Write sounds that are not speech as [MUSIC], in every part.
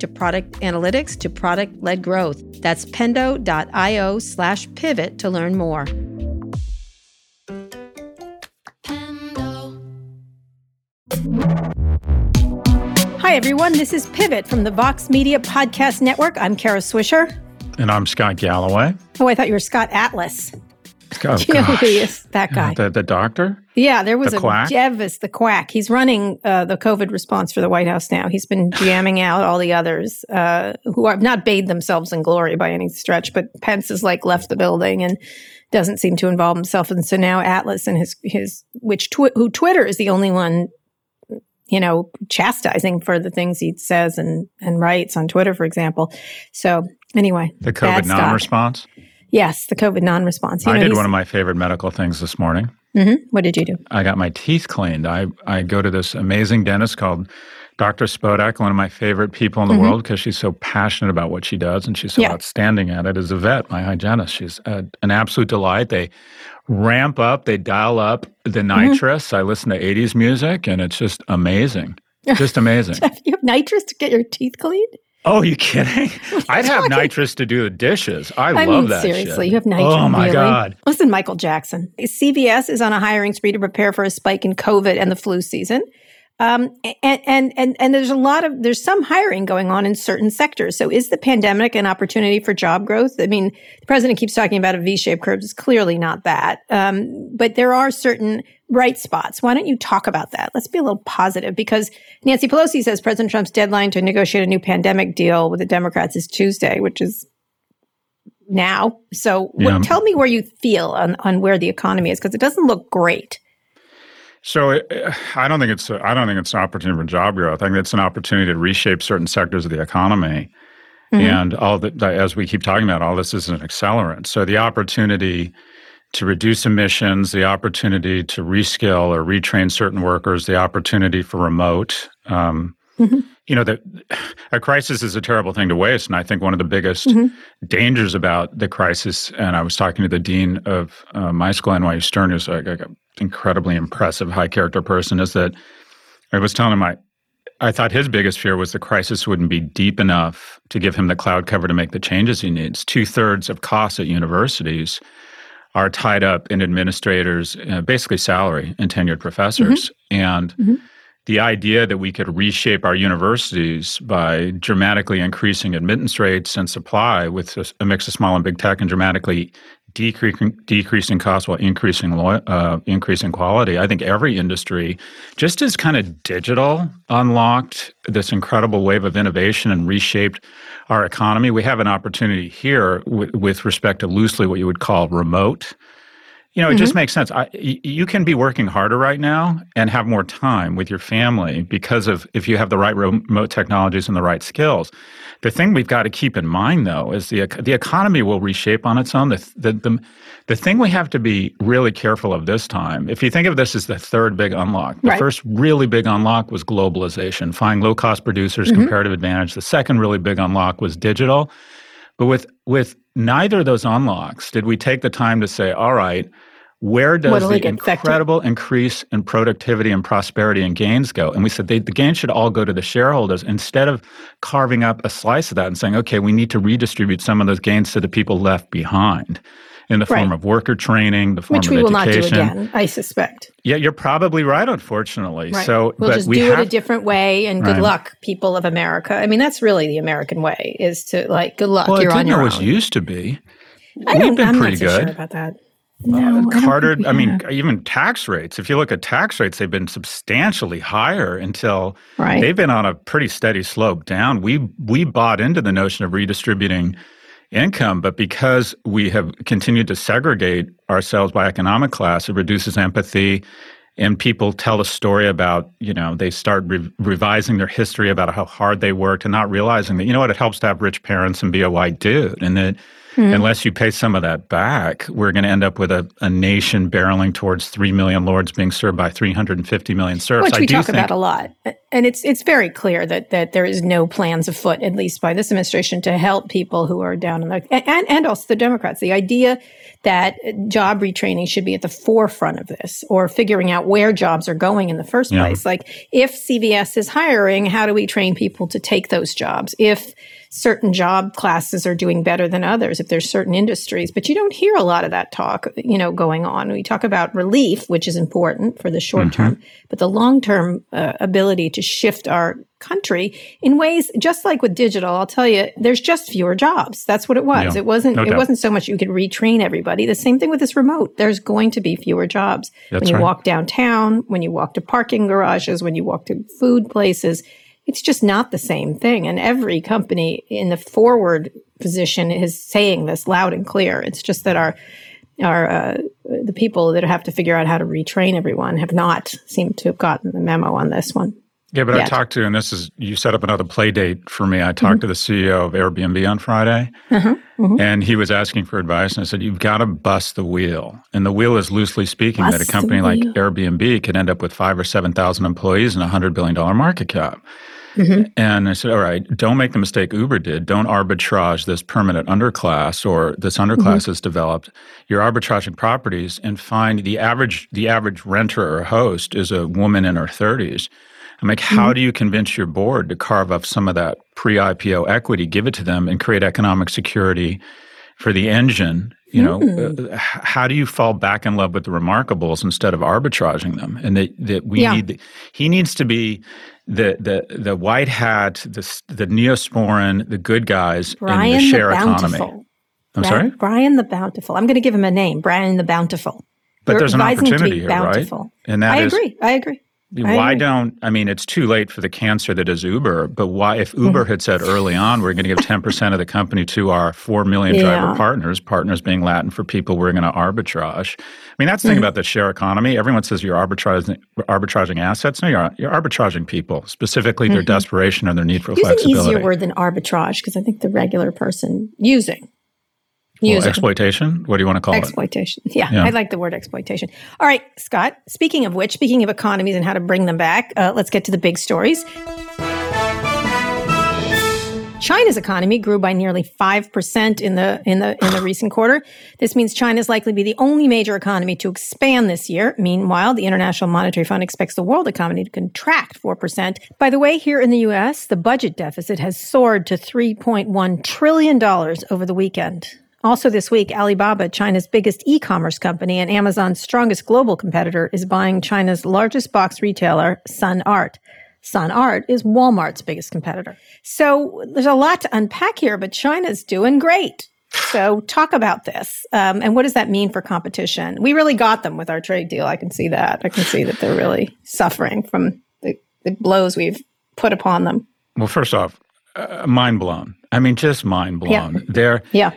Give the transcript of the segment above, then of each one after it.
to product analytics to product led growth. That's pendo.io slash pivot to learn more. Hi, everyone. This is Pivot from the Vox Media Podcast Network. I'm Kara Swisher. And I'm Scott Galloway. Oh, I thought you were Scott Atlas. [LAUGHS] Oh, you know who he is? That guy. The, the doctor? Yeah, there was The a quack? Jevis, the quack. He's running uh, the COVID response for the White House now. He's been jamming out all the others uh, who have not bathed themselves in glory by any stretch, but Pence has like left the building and doesn't seem to involve himself. And so now Atlas and his his which twi- who Twitter is the only one you know chastising for the things he says and and writes on Twitter, for example. So anyway, The COVID Scott. Non response? Yes, the COVID non-response. I know, did one of my favorite medical things this morning. Mhm. What did you do? I got my teeth cleaned. I, I go to this amazing dentist called Dr. Spodak, one of my favorite people in the Mhm. world because she's so passionate about what she does and she's so Yeah. outstanding at it as a vet, my hygienist. She's a, an absolute delight. They ramp up, they dial up the Mm-hmm. nitrous. I listen to 80s music and it's just amazing. [LAUGHS] Just amazing. you have nitrous to get your teeth cleaned? Oh, you kidding? [LAUGHS] I'd have [LAUGHS] nitrous to do the dishes. I, I love mean, that seriously, shit. you have nitrous. Oh my really? God. Listen, Michael Jackson. CVS is on a hiring spree to prepare for a spike in COVID and the flu season. Um, and, and, and, and there's a lot of, there's some hiring going on in certain sectors. So is the pandemic an opportunity for job growth? I mean, the president keeps talking about a V-shaped curve. It's clearly not that. Um, but there are certain bright spots. Why don't you talk about that? Let's be a little positive because Nancy Pelosi says President Trump's deadline to negotiate a new pandemic deal with the Democrats is Tuesday, which is now. So what, tell me where you feel on, on where the economy is because it doesn't look great. So uh, I don't think it's a, I don't think it's an opportunity for job growth. I think it's an opportunity to reshape certain sectors of the economy, Mhm. and all that as we keep talking about, all this is an accelerant. So the opportunity to reduce emissions, the opportunity to reskill or retrain certain workers, the opportunity for remote. Um, Mhm. You know, that a crisis is a terrible thing to waste, and I think one of the biggest Mhm. dangers about the crisis. And I was talking to the dean of uh, my school, NYU Stern, who's like, an incredibly impressive, high character person, is that I was telling him I, I thought his biggest fear was the crisis wouldn't be deep enough to give him the cloud cover to make the changes he needs. Two thirds of costs at universities are tied up in administrators, uh, basically salary and tenured professors. And Mhm. the idea that we could reshape our universities by dramatically increasing admittance rates and supply with a, a mix of small and big tech and dramatically decreasing decreasing costs while increasing uh, increasing quality. I think every industry, just as kind of digital unlocked this incredible wave of innovation and reshaped our economy, we have an opportunity here with, with respect to loosely what you would call remote. You know, it just makes sense. I, you can be working harder right now and have more time with your family because of if you have the right remote technologies and the right skills. The thing we've got to keep in mind, though, is the the economy will reshape on its own. The, the the the thing we have to be really careful of this time. If you think of this as the third big unlock, the Right. first really big unlock was globalization, finding low cost producers, mm-hmm. comparative advantage. The second really big unlock was digital. But with with neither of those unlocks did we take the time to say, all right, where does the incredible increase in productivity and prosperity and gains go? And we said they, the gains should all go to the shareholders instead of carving up a slice of that and saying, okay, we need to redistribute some of those gains to the people left behind in the form right. of worker training, the form Which of we education. will not do again, I suspect. Yeah, you're probably right, unfortunately. Right. So we'll just we do have, it a different way and good right. luck, people of America. I mean, that's really the American way is to like good luck. Well, you're it on your always own. used to be. I We've been I'm pretty so good. Sure about that. No, uh, Carter, I, I mean, even tax rates. If you look at tax rates, they've been substantially higher until right. they've been on a pretty steady slope down. We we bought into the notion of redistributing income, but because we have continued to segregate ourselves by economic class, it reduces empathy. And people tell a story about, you know, they start re- revising their history about how hard they worked and not realizing that, you know what, it helps to have rich parents and be a white dude. And that Mm-hmm. Unless you pay some of that back, we're going to end up with a, a nation barreling towards 3 million lords being served by 350 million serfs. Which we talk think, about a lot. And it's it's very clear that, that there is no plans afoot, at least by this administration, to help people who are down in the, and, and also the Democrats. The idea that job retraining should be at the forefront of this or figuring out where jobs are going in the first yeah. place. Like if CVS is hiring, how do we train people to take those jobs? If certain job classes are doing better than others if there's certain industries but you don't hear a lot of that talk you know going on. We talk about relief which is important for the short mm-hmm. term but the long term uh, ability to shift our country in ways just like with digital. I'll tell you there's just fewer jobs. That's what it was. Yeah, it wasn't no it wasn't so much you could retrain everybody. The same thing with this remote. There's going to be fewer jobs. That's when you right. walk downtown when you walk to parking garages when you walk to food places it's just not the same thing. And every company in the forward position is saying this loud and clear. It's just that our our uh, the people that have to figure out how to retrain everyone have not seemed to have gotten the memo on this one. Yeah, but yet. I talked to, and this is you set up another play date for me. I talked mm-hmm. to the CEO of Airbnb on Friday, uh-huh. mm-hmm. and he was asking for advice, and I said, "You've got to bust the wheel." And the wheel is loosely speaking bust that a company like Airbnb could end up with five or seven thousand employees and a hundred billion dollar market cap. Mm-hmm. And I said, all right, don't make the mistake Uber did. Don't arbitrage this permanent underclass or this underclass mm-hmm. is developed. You're arbitraging properties and find the average the average renter or host is a woman in her 30s. I'm like, how mm-hmm. do you convince your board to carve up some of that pre-IPO equity, give it to them, and create economic security for the engine? You know, mm. uh, how do you fall back in love with the remarkables instead of arbitraging them? And that, that we yeah. need, he needs to be the the the white hat, the the neosporin, the good guys Brian in the share the economy. I'm sorry, Brian the Bountiful. I'm going to give him a name, Brian the Bountiful. But there's an opportunity here, bountiful. right? And that I is, agree. I agree. Why don't I mean it's too late for the cancer that is Uber, but why if Uber had said early on we're going to give 10% of the company to our 4 million yeah. driver partners, partners being Latin for people we're going to arbitrage. I mean that's the thing mm-hmm. about the share economy. Everyone says you're arbitraging arbitraging assets. No, you're you're arbitraging people, specifically their mm-hmm. desperation and their need for Use flexibility. Use an easier word than arbitrage because I think the regular person using well, exploitation? What do you want to call exploitation. it? Exploitation. Yeah, yeah, I like the word exploitation. All right, Scott, speaking of which, speaking of economies and how to bring them back, uh, let's get to the big stories. China's economy grew by nearly 5% in the in the in the recent quarter. This means China is likely to be the only major economy to expand this year. Meanwhile, the International Monetary Fund expects the world economy to contract 4%. By the way, here in the US, the budget deficit has soared to 3.1 trillion dollars over the weekend. Also, this week, Alibaba, China's biggest e commerce company and Amazon's strongest global competitor, is buying China's largest box retailer, Sun Art. Sun Art is Walmart's biggest competitor. So there's a lot to unpack here, but China's doing great. So talk about this. Um, and what does that mean for competition? We really got them with our trade deal. I can see that. I can see that they're really suffering from the, the blows we've put upon them. Well, first off, uh, mind blown. I mean, just mind blown. Yeah. There, yeah.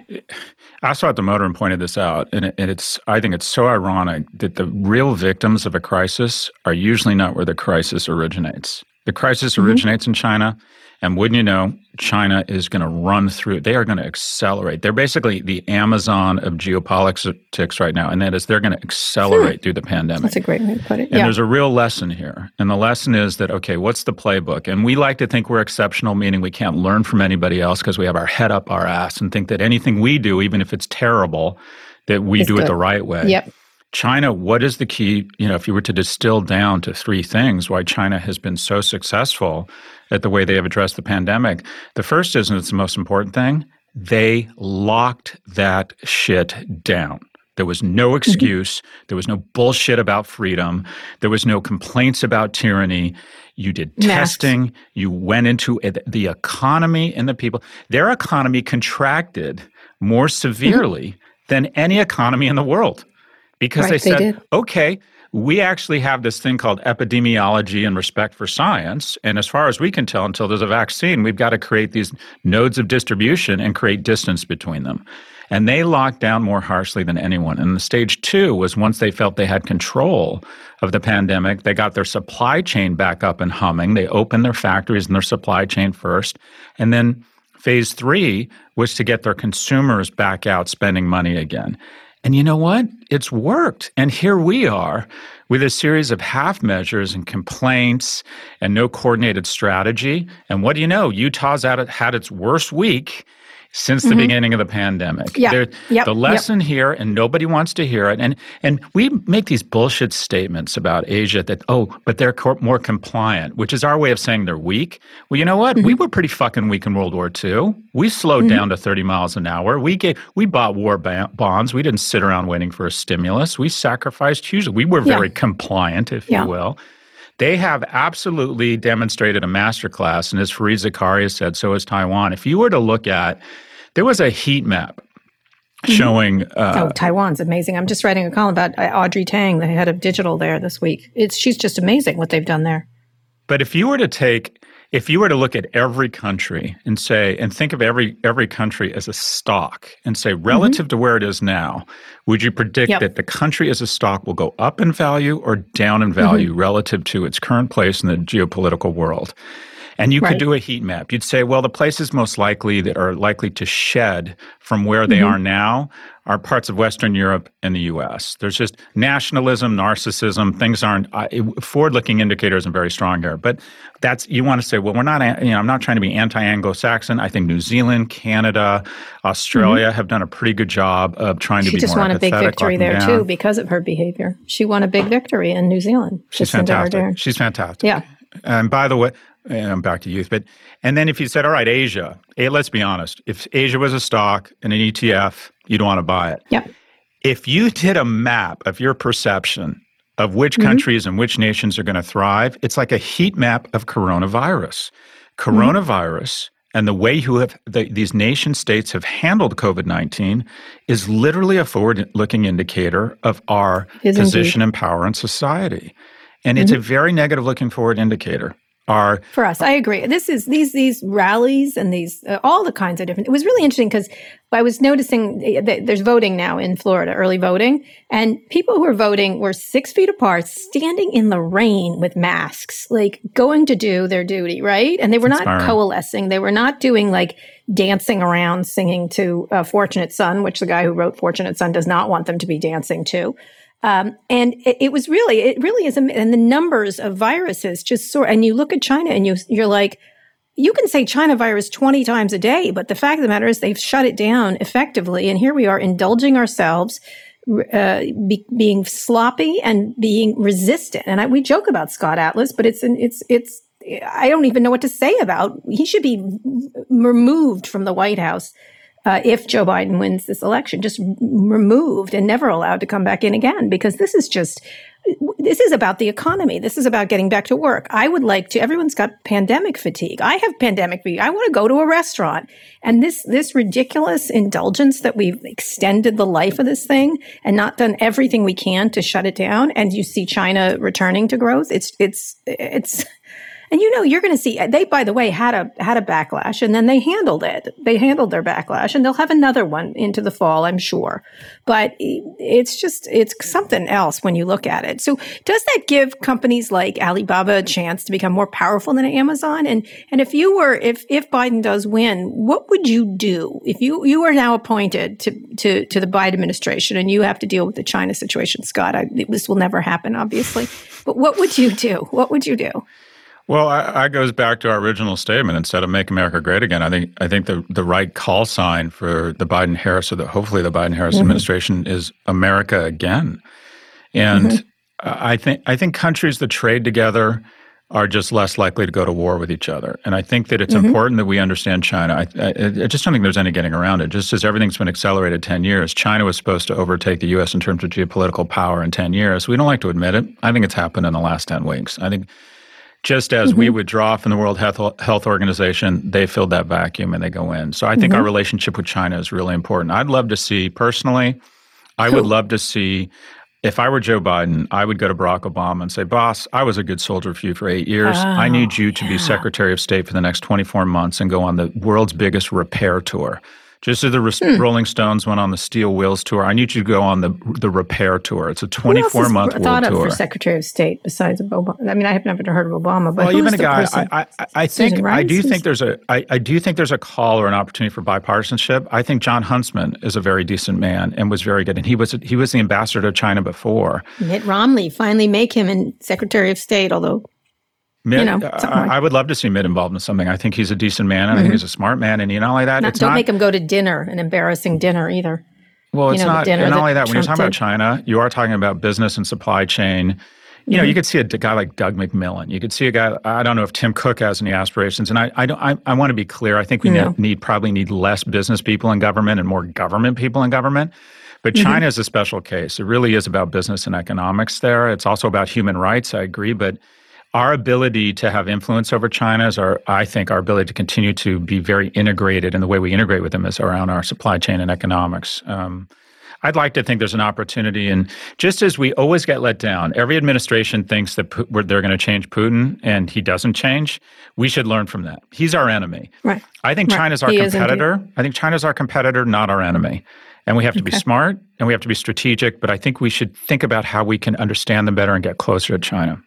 I saw at the motor and pointed this out, and, it, and it's. I think it's so ironic that the real victims of a crisis are usually not where the crisis originates. The crisis mm-hmm. originates in China. And wouldn't you know, China is going to run through, they are going to accelerate. They're basically the Amazon of geopolitics right now. And that is, they're going to accelerate hmm. through the pandemic. That's a great way to put it. And yeah. there's a real lesson here. And the lesson is that, okay, what's the playbook? And we like to think we're exceptional, meaning we can't learn from anybody else because we have our head up our ass and think that anything we do, even if it's terrible, that we it's do good. it the right way. Yep. China, what is the key? You know, if you were to distill down to three things why China has been so successful at the way they have addressed the pandemic, the first is, and it's the most important thing, they locked that shit down. There was no mm-hmm. excuse. There was no bullshit about freedom. There was no complaints about tyranny. You did testing. You went into the economy and the people. Their economy contracted more severely mm-hmm. than any economy in the world because right, they said, they okay, we actually have this thing called epidemiology and respect for science. And as far as we can tell, until there's a vaccine, we've got to create these nodes of distribution and create distance between them. And they locked down more harshly than anyone. And the stage two was once they felt they had control of the pandemic, they got their supply chain back up and humming. They opened their factories and their supply chain first. And then phase three was to get their consumers back out spending money again. And you know what? It's worked. And here we are with a series of half measures and complaints and no coordinated strategy. And what do you know? Utah's had its worst week since the mm-hmm. beginning of the pandemic. Yeah. Yep. The lesson yep. here, and nobody wants to hear it. And and we make these bullshit statements about Asia that oh, but they're co- more compliant, which is our way of saying they're weak. Well, you know what? Mm-hmm. We were pretty fucking weak in World War II. We slowed mm-hmm. down to thirty miles an hour. We gave we bought war ba- bonds. We didn't sit around waiting for a stimulus. We sacrificed hugely. We were very yeah. compliant, if yeah. you will. They have absolutely demonstrated a masterclass, and as Fareed Zakaria said, so has Taiwan. If you were to look at, there was a heat map mm-hmm. showing. Uh, oh, Taiwan's amazing! I'm just writing a column about uh, Audrey Tang, the head of digital there this week. It's she's just amazing what they've done there. But if you were to take if you were to look at every country and say and think of every every country as a stock and say mm-hmm. relative mm-hmm. to where it is now would you predict yep. that the country as a stock will go up in value or down in value mm-hmm. relative to its current place in the geopolitical world and you right. could do a heat map. You'd say, well, the places most likely that are likely to shed from where they mm-hmm. are now are parts of Western Europe and the U.S. There's just nationalism, narcissism. Things aren't uh, forward-looking indicators are very strong here. But that's you want to say, well, we're not. You know, I'm not trying to be anti-Anglo-Saxon. I think New Zealand, Canada, Australia mm-hmm. have done a pretty good job of trying she to be. She just won a big victory there down. too because of her behavior. She won a big victory in New Zealand. She's fantastic. She's fantastic. Yeah. And by the way, and I'm back to youth. But and then if you said, all right, Asia, let's be honest, if Asia was a stock and an ETF, you'd want to buy it. Yeah. If you did a map of your perception of which mm-hmm. countries and which nations are going to thrive, it's like a heat map of coronavirus. Coronavirus mm-hmm. and the way you have the, these nation states have handled COVID nineteen is literally a forward-looking indicator of our is position indeed. and power in society, and mm-hmm. it's a very negative looking forward indicator are for us. I agree. This is these these rallies and these uh, all the kinds of different. It was really interesting because I was noticing that there's voting now in Florida, early voting, and people who were voting were six feet apart, standing in the rain with masks, like going to do their duty, right? And they were not coalescing. They were not doing like dancing around singing to uh, Fortunate Son, which the guy who wrote Fortunate Son does not want them to be dancing to. Um, and it, it, was really, it really is, and the numbers of viruses just soar. And you look at China and you, you're like, you can say China virus 20 times a day, but the fact of the matter is they've shut it down effectively. And here we are indulging ourselves, uh, be, being sloppy and being resistant. And I, we joke about Scott Atlas, but it's, an, it's, it's, I don't even know what to say about. He should be removed from the White House uh, if Joe Biden wins this election, just removed and never allowed to come back in again, because this is just, this is about the economy. This is about getting back to work. I would like to, everyone's got pandemic fatigue. I have pandemic fatigue. I want to go to a restaurant. And this, this ridiculous indulgence that we've extended the life of this thing and not done everything we can to shut it down. And you see China returning to growth. It's, it's, it's, and you know, you're going to see uh, they, by the way, had a had a backlash, and then they handled it. They handled their backlash, and they'll have another one into the fall, I'm sure. But it's just it's something else when you look at it. So, does that give companies like Alibaba a chance to become more powerful than Amazon? And and if you were if if Biden does win, what would you do if you you are now appointed to to to the Biden administration and you have to deal with the China situation, Scott? I, this will never happen, obviously. But what would you do? What would you do? Well, I, I goes back to our original statement. Instead of "Make America Great Again," I think I think the the right call sign for the Biden Harris or the hopefully the Biden Harris mm-hmm. administration is America again. And mm-hmm. I think I think countries that trade together are just less likely to go to war with each other. And I think that it's mm-hmm. important that we understand China. I, I, I, just don't think there's any getting around it. Just as everything's been accelerated 10 years, China was supposed to overtake the U.S. in terms of geopolitical power in 10 years. We don't like to admit it. I think it's happened in the last 10 weeks. I think just as mm-hmm. we withdraw from the World Health, Health Organization, they filled that vacuum and they go in. So I think mm-hmm. our relationship with China is really important. I'd love to see, personally, I cool. would love to see if I were Joe Biden, I would go to Barack Obama and say, Boss, I was a good soldier for you for eight years. Oh, I need you to yeah. be Secretary of State for the next 24 months and go on the world's biggest repair tour. Just as the hmm. Rolling Stones went on the Steel Wheels tour, I need you to go on the the repair tour. It's a 24 month world thought of for Secretary of State besides Obama? I mean, I have never heard of Obama, but well, even a guy. I, I, I think I do think there's a I, I do think there's a call or an opportunity for bipartisanship. I think Jon Huntsman is a very decent man and was very good, and he was he was the ambassador to China before. Mitt Romney finally make him in Secretary of State, although Mitt, you know, I, I, would love to see Mitt involved in something. I think he's a decent man, and mm-hmm. I think mm-hmm. he's a smart man. And you know, like that, not, don't not, make him go to dinner, an embarrassing dinner either. Well, it's know, not. And not only that, when you're talking did. about China, you are talking about business and supply chain. You mm-hmm. know, you mm-hmm. could see a guy like Doug McMillon. You could see a guy. I don't know if Tim Cook has any aspirations, and I, I don't. I, I want to be clear. I think we no. need probably need less business people in government and more government people in government. But mm-hmm. China is a special case. It really is about business and economics there. It's also about human rights. I agree, but our ability to have influence over China is our, I think, our ability to continue to be very integrated, and the way we integrate with them is around our supply chain and economics. Um, I'd like to think there's an opportunity, and just as we always get let down, every administration thinks that they're going to change Putin, and he doesn't change. We should learn from that. He's our enemy. Right. I think right. China's our he competitor. I think China's our competitor, not our enemy. And we have to okay. be smart and we have to be strategic, but I think we should think about how we can understand them better and get closer to China.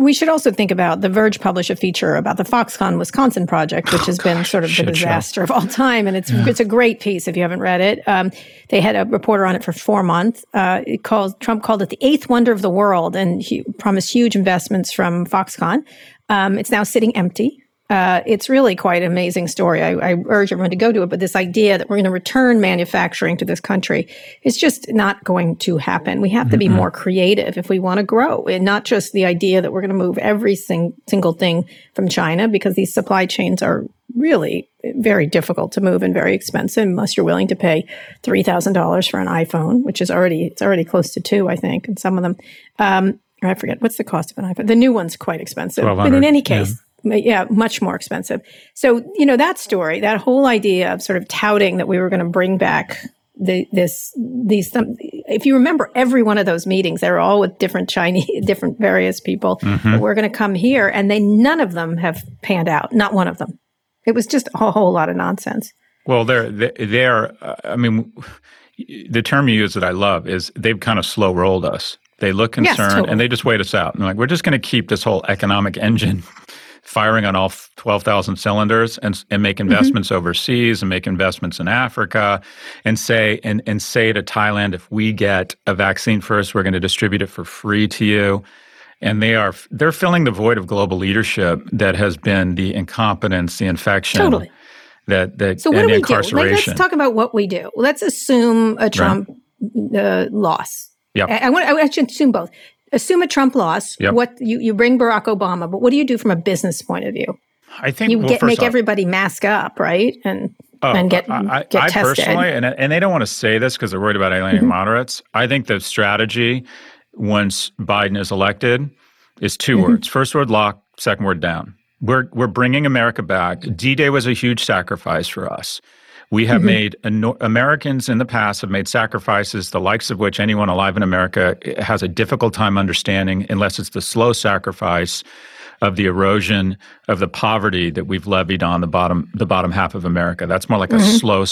We should also think about The Verge published a feature about the Foxconn Wisconsin project, which has oh, been sort of the disaster show. of all time, and it's yeah. it's a great piece if you haven't read it. Um, they had a reporter on it for four months. Uh, it called Trump called it the eighth wonder of the world, and he promised huge investments from Foxconn. Um, it's now sitting empty. Uh, it's really quite an amazing story. I, I, urge everyone to go to it. But this idea that we're going to return manufacturing to this country is just not going to happen. We have to be mm-hmm. more creative if we want to grow, and not just the idea that we're going to move every sing, single thing from China because these supply chains are really very difficult to move and very expensive unless you're willing to pay three thousand dollars for an iPhone, which is already it's already close to two, I think, and some of them. Um, I forget what's the cost of an iPhone. The new one's quite expensive, but in any case. Yeah yeah, much more expensive. So, you know, that story, that whole idea of sort of touting that we were going to bring back the, this, these, some, if you remember every one of those meetings, they were all with different Chinese, [LAUGHS] different various people. Mm-hmm. We're going to come here and they, none of them have panned out. Not one of them. It was just a whole lot of nonsense. Well, they're, they're, uh, I mean, the term you use that I love is they've kind of slow rolled us. They look concerned yes, totally. and they just wait us out. And like, we're just going to keep this whole economic engine firing on all 12,000 cylinders and, and make mm-hmm. investments mm-hmm. overseas and make investments in Africa and say and, and say to Thailand if we get a vaccine first we're going to distribute it for free to you and they are they're filling the void of global leadership that has been the incompetence the infection totally. that that so what do we do let's talk about what we do let's assume a Trump right. uh, loss yeah, I, I want. I should assume both assume a Trump loss. Yep. What you, you bring Barack Obama, but what do you do from a business point of view? I think you well, get make off, everybody mask up, right? And oh, and get I, get I tested. personally, and and they don't want to say this because they're worried about alienating mm-hmm. moderates. I think the strategy once Biden is elected is 2 mm-hmm. words. First word lock, second word down. We're we're bringing America back. D-Day was a huge sacrifice for us. We have mm-hmm. made Americans in the past have made sacrifices, the likes of which anyone alive in America has a difficult time understanding, unless it's the slow sacrifice of the erosion of the poverty that we've levied on the bottom the bottom half of America. That's more like mm-hmm. a slow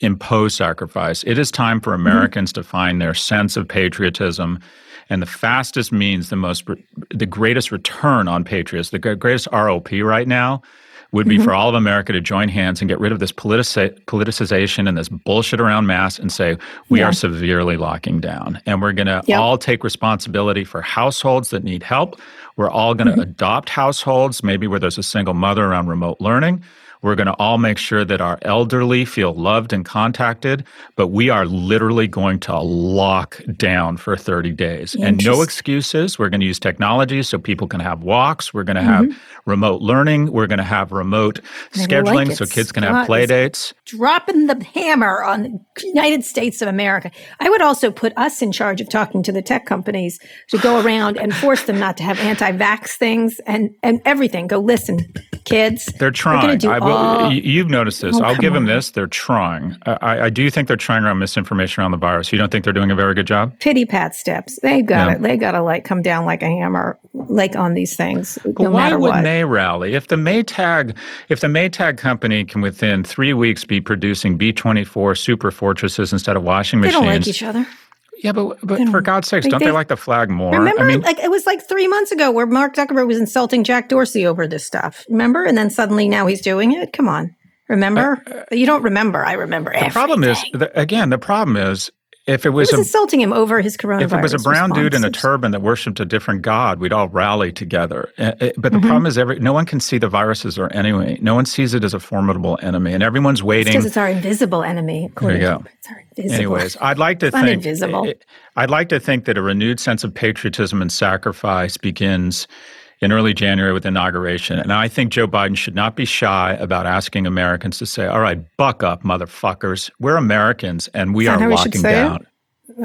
imposed sacrifice. It is time for mm-hmm. Americans mm-hmm. to find their sense of patriotism. And the fastest means, the most, the greatest return on patriots, the greatest ROP right now would be mm-hmm. for all of America to join hands and get rid of this politici- politicization and this bullshit around masks and say, we yeah. are severely locking down. And we're going to yep. all take responsibility for households that need help. We're all going to mm-hmm. adopt households, maybe where there's a single mother around remote learning. We're going to all make sure that our elderly feel loved and contacted, but we are literally going to lock down for 30 days. And no excuses. We're going to use technology so people can have walks. We're going to have mm-hmm. remote learning. We're going to have remote scheduling like so kids can have play dates. Dropping the hammer on the United States of America. I would also put us in charge of talking to the tech companies to go around and force them not to have anti-vax things and, and everything. Go listen, kids. They're trying. I, all, uh, you've noticed this. Oh, I'll give on. them this. They're trying. I, I, do think they're trying around misinformation around the virus. You don't think they're doing a very good job? Pity pat steps. They got yeah. it. They got to like come down like a hammer, like on these things. But no why wouldn't they rally if the Maytag if the Maytag company can within three weeks be producing B twenty four super fortresses instead of washing machines? They don't like each other. Yeah, but but for God's sakes, like don't they, they, like the flag more? Remember, I mean, like it was like three months ago where Mark Zuckerberg was insulting Jack Dorsey over this stuff. Remember, and then suddenly now he's doing it. Come on, remember? Uh, uh, you don't remember. I remember. The everything. problem is the, again. The problem is if it was, was a, insulting him over his coronavirus. If it was a brown responses. dude in a turban that worshipped a different god, we'd all rally together. But the mm-hmm. problem is, every no one can see the viruses or anyway. No one sees it as a formidable enemy, and everyone's waiting. Because it's, our invisible enemy. There you go. It's our invisible. Anyways, I'd like to it's think. Invisible. I'd like to think that a renewed sense of patriotism and sacrifice begins in early January with inauguration. And I think Joe Biden should not be shy about asking Americans to say, all right, buck up, motherfuckers. We're Americans and we are locking down. It?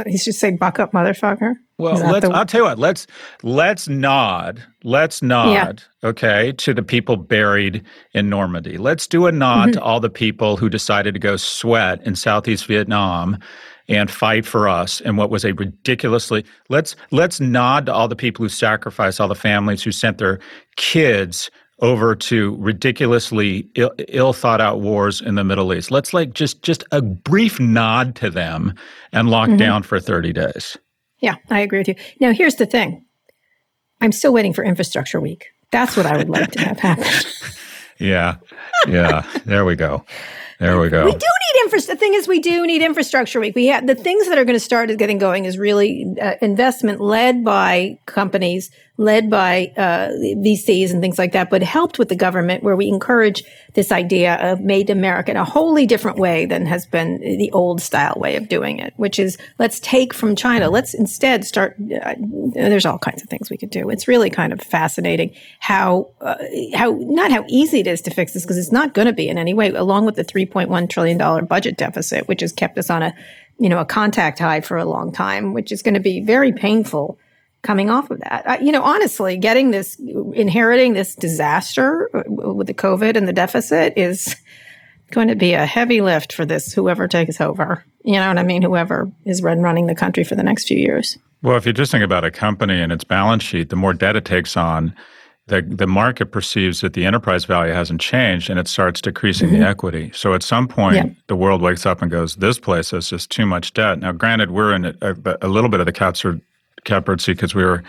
He should say, buck up, motherfucker. Well, let's, the... I'll tell you what, let's, let's nod, let's nod, yeah. okay, to the people buried in Normandy. Let's do a nod mm-hmm. to all the people who decided to go sweat in Southeast Vietnam and fight for us and what was a ridiculously let's let's nod to all the people who sacrificed all the families who sent their kids over to ridiculously Ill, Ill, thought out wars in the Middle East. Let's like just just a brief nod to them and lock mm-hmm. down for 30 days. Yeah, I agree with you. Now here's the thing. I'm still waiting for infrastructure week. That's what I would like to have happen. [LAUGHS] yeah. Yeah. There we go. There we go. We do need infrastructure. The thing is, we do need infrastructure week. We have the things that are going to start getting going is really uh, investment led by companies led by uh, VCs and things like that, but helped with the government where we encourage this idea of made America in a wholly different way than has been the old style way of doing it, which is let's take from China. Let's instead start. Uh, there's all kinds of things we could do. It's really kind of fascinating how, uh, how, not how easy it is to fix this because it's not going to be in any way, along with the $3.1 trillion budget deficit, which has kept us on a, you know, a contact high for a long time, which is going to be very painful coming off of that. I, you know, honestly, getting this, inheriting this disaster with the COVID and the deficit is going to be a heavy lift for this, whoever takes over. You know what I mean? Whoever is run, running the country for the next few years. Well, if you just think about a company and its balance sheet, the more debt it takes on, the, the market perceives that the enterprise value hasn't changed and it starts decreasing mm-hmm. the equity. So at some point, yeah. the world wakes up and goes, this place has just too much debt. Now, granted, we're in a, a, a little bit of the cats are catbird because we were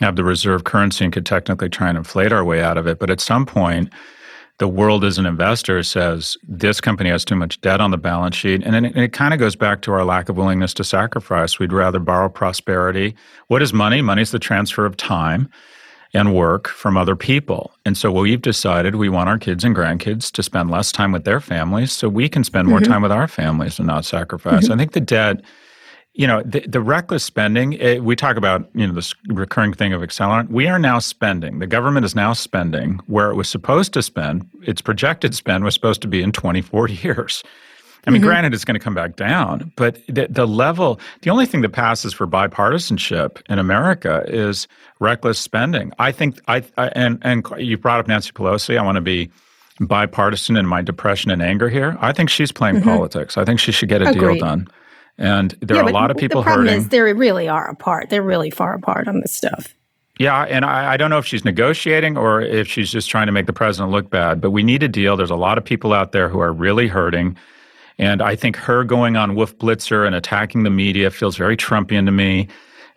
have the reserve currency and could technically try and inflate our way out of it. But at some point, the world as an investor says this company has too much debt on the balance sheet. And it, it kind of goes back to our lack of willingness to sacrifice. We'd rather borrow prosperity. What is money? Money is the transfer of time and work from other people. And so we've decided we want our kids and grandkids to spend less time with their families so we can spend more mm-hmm. time with our families and not sacrifice. Mm-hmm. I think the debt you know the, the reckless spending it, eh, we talk about you know this recurring thing of accelerant we are now spending the government is now spending where it was supposed to spend its projected spend was supposed to be in 24 [LAUGHS] years. I mean mm-hmm. granted it's going to come back down but the, the level the only thing that passes for bipartisanship in america is reckless spending. I think i, I and and you brought up nancy pelosi. I want to be bipartisan in my depression and anger here. I think she's playing mm-hmm. politics. I think she should get a Agreed. deal done and there yeah, are a lot of people the problem hurting. Is they really are apart. They're really far apart on this stuff. Yeah, and I, I, don't know if she's negotiating or if she's just trying to make the president look bad, but we need a deal. There's a lot of people out there who are really hurting. And I think her going on Wolf Blitzer and attacking the media feels very Trumpian to me.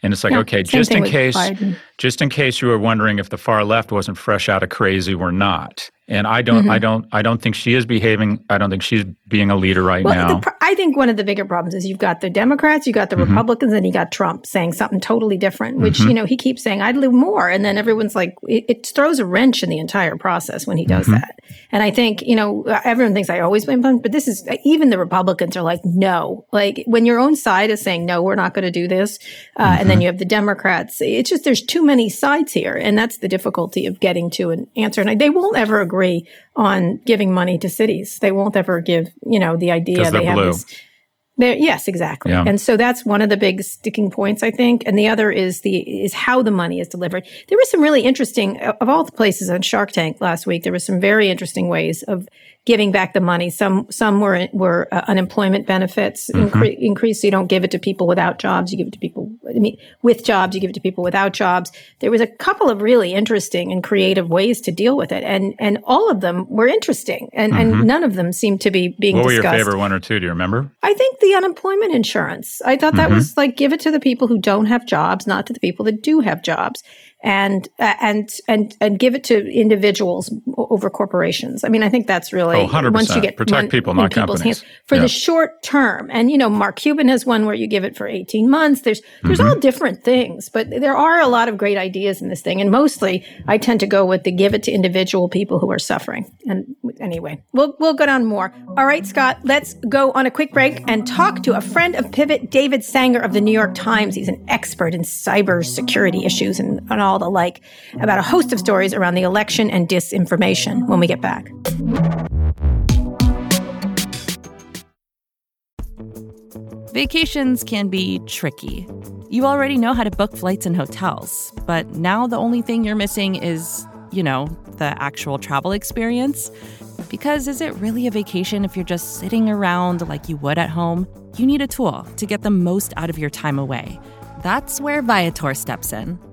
And it's like, yeah, okay, just in case, Biden. just in case you were wondering if the far left wasn't fresh out of crazy, we're not. And I don't, mm-hmm. I don't, I don't think she is behaving. I don't think she's being a leader right well, now. The, I think one of the bigger problems is you've got the Democrats, you've got the mm-hmm. Republicans, and you got Trump saying something totally different. Which mm-hmm. you know he keeps saying, "I'd do more," and then everyone's like, it, it, throws a wrench in the entire process when he does mm-hmm. that. And I think, you know, everyone thinks I always blame Trump, but this is even the Republicans are like, no. Like when your own side is saying, no, we're not going to do this. Uh. And then mm-hmm. you have the Democrats. It's just there's too many sides here. And that's the difficulty of getting to an answer. And they won't ever agree on giving money to cities. They won't ever give, you know, the idea they have blue. this yes, exactly. Yeah. And so that's one of the big sticking points, I think. And the other is the is how the money is delivered. There was some really interesting of all the places on Shark Tank last week. There was some very interesting ways of giving back the money. Some some were were uh, unemployment benefits mm-hmm. incre- increased. So you don't give it to people without jobs. You give it to people I mean, with jobs. You give it to people without jobs. There was a couple of really interesting and creative ways to deal with it, and and all of them were interesting, and mm-hmm. and none of them seemed to be being. What discussed. were your favorite one or two? Do you remember? I think the unemployment insurance. I thought that mm-hmm. was like give it to the people who don't have jobs, not to the people that do have jobs and uh, and and and give it to individuals over corporations. I mean, I think that's really oh, 100%. once you get protect people, not companies, hands, for yeah. the short term. And you know, Mark Cuban has one where you give it for eighteen months. There's there's mm-hmm. all different things, but there are a lot of great ideas in this thing. And mostly, I tend to go with the give it to individual people who are suffering. And anyway, we'll we'll go down more. All right, Scott, let's go on a quick break and talk to a friend of Pivot, David Sanger of the New York Times. He's an expert in cyber security issues and, and all all the like about a host of stories around the election and disinformation when we get back. Vacations can be tricky. You already know how to book flights and hotels, but now the only thing you're missing is, you know, the actual travel experience. Because is it really a vacation if you're just sitting around like you would at home? You need a tool to get the most out of your time away. That's where Viator steps in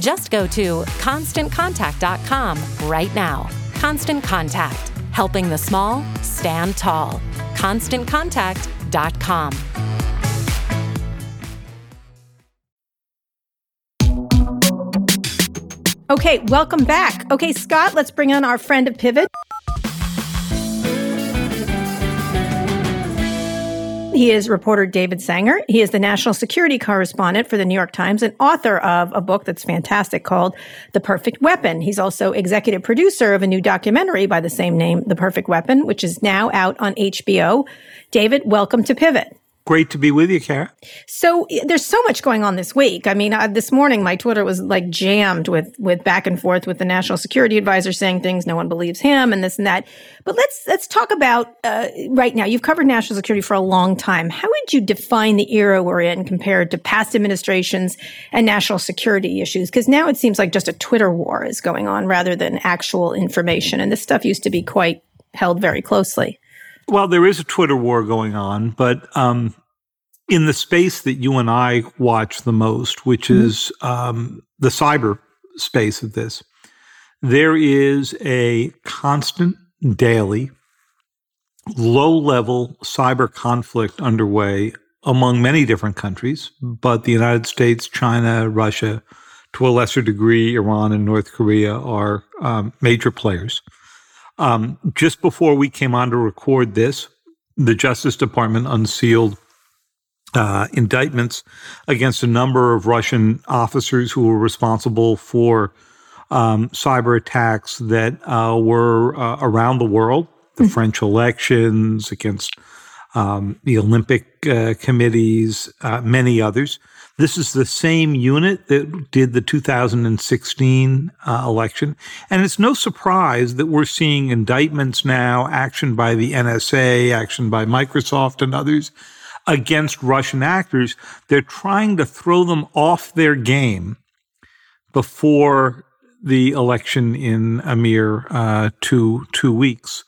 Just go to constantcontact.com right now. Constant Contact, helping the small stand tall. ConstantContact.com. Okay, welcome back. Okay, Scott, let's bring on our friend of Pivot. He is reporter David Sanger. He is the national security correspondent for the New York Times and author of a book that's fantastic called The Perfect Weapon. He's also executive producer of a new documentary by the same name, The Perfect Weapon, which is now out on HBO. David, welcome to Pivot. Great to be with you, Kara. So there's so much going on this week. I mean, uh, this morning my Twitter was like jammed with with back and forth with the national security advisor saying things no one believes him and this and that. But let's let's talk about uh, right now. You've covered national security for a long time. How would you define the era we're in compared to past administrations and national security issues? Because now it seems like just a Twitter war is going on rather than actual information, and this stuff used to be quite held very closely. Well, there is a Twitter war going on, but um, in the space that you and I watch the most, which mm-hmm. is um, the cyber space of this, there is a constant, daily, low level cyber conflict underway among many different countries, but the United States, China, Russia, to a lesser degree, Iran and North Korea are um, major players. Um, just before we came on to record this, the Justice Department unsealed uh, indictments against a number of Russian officers who were responsible for um, cyber attacks that uh, were uh, around the world, the mm-hmm. French elections, against um, the Olympic uh, committees, uh, many others. This is the same unit that did the 2016 uh, election. And it's no surprise that we're seeing indictments now, action by the NSA, action by Microsoft and others against Russian actors. They're trying to throw them off their game before the election in a mere uh, two two weeks,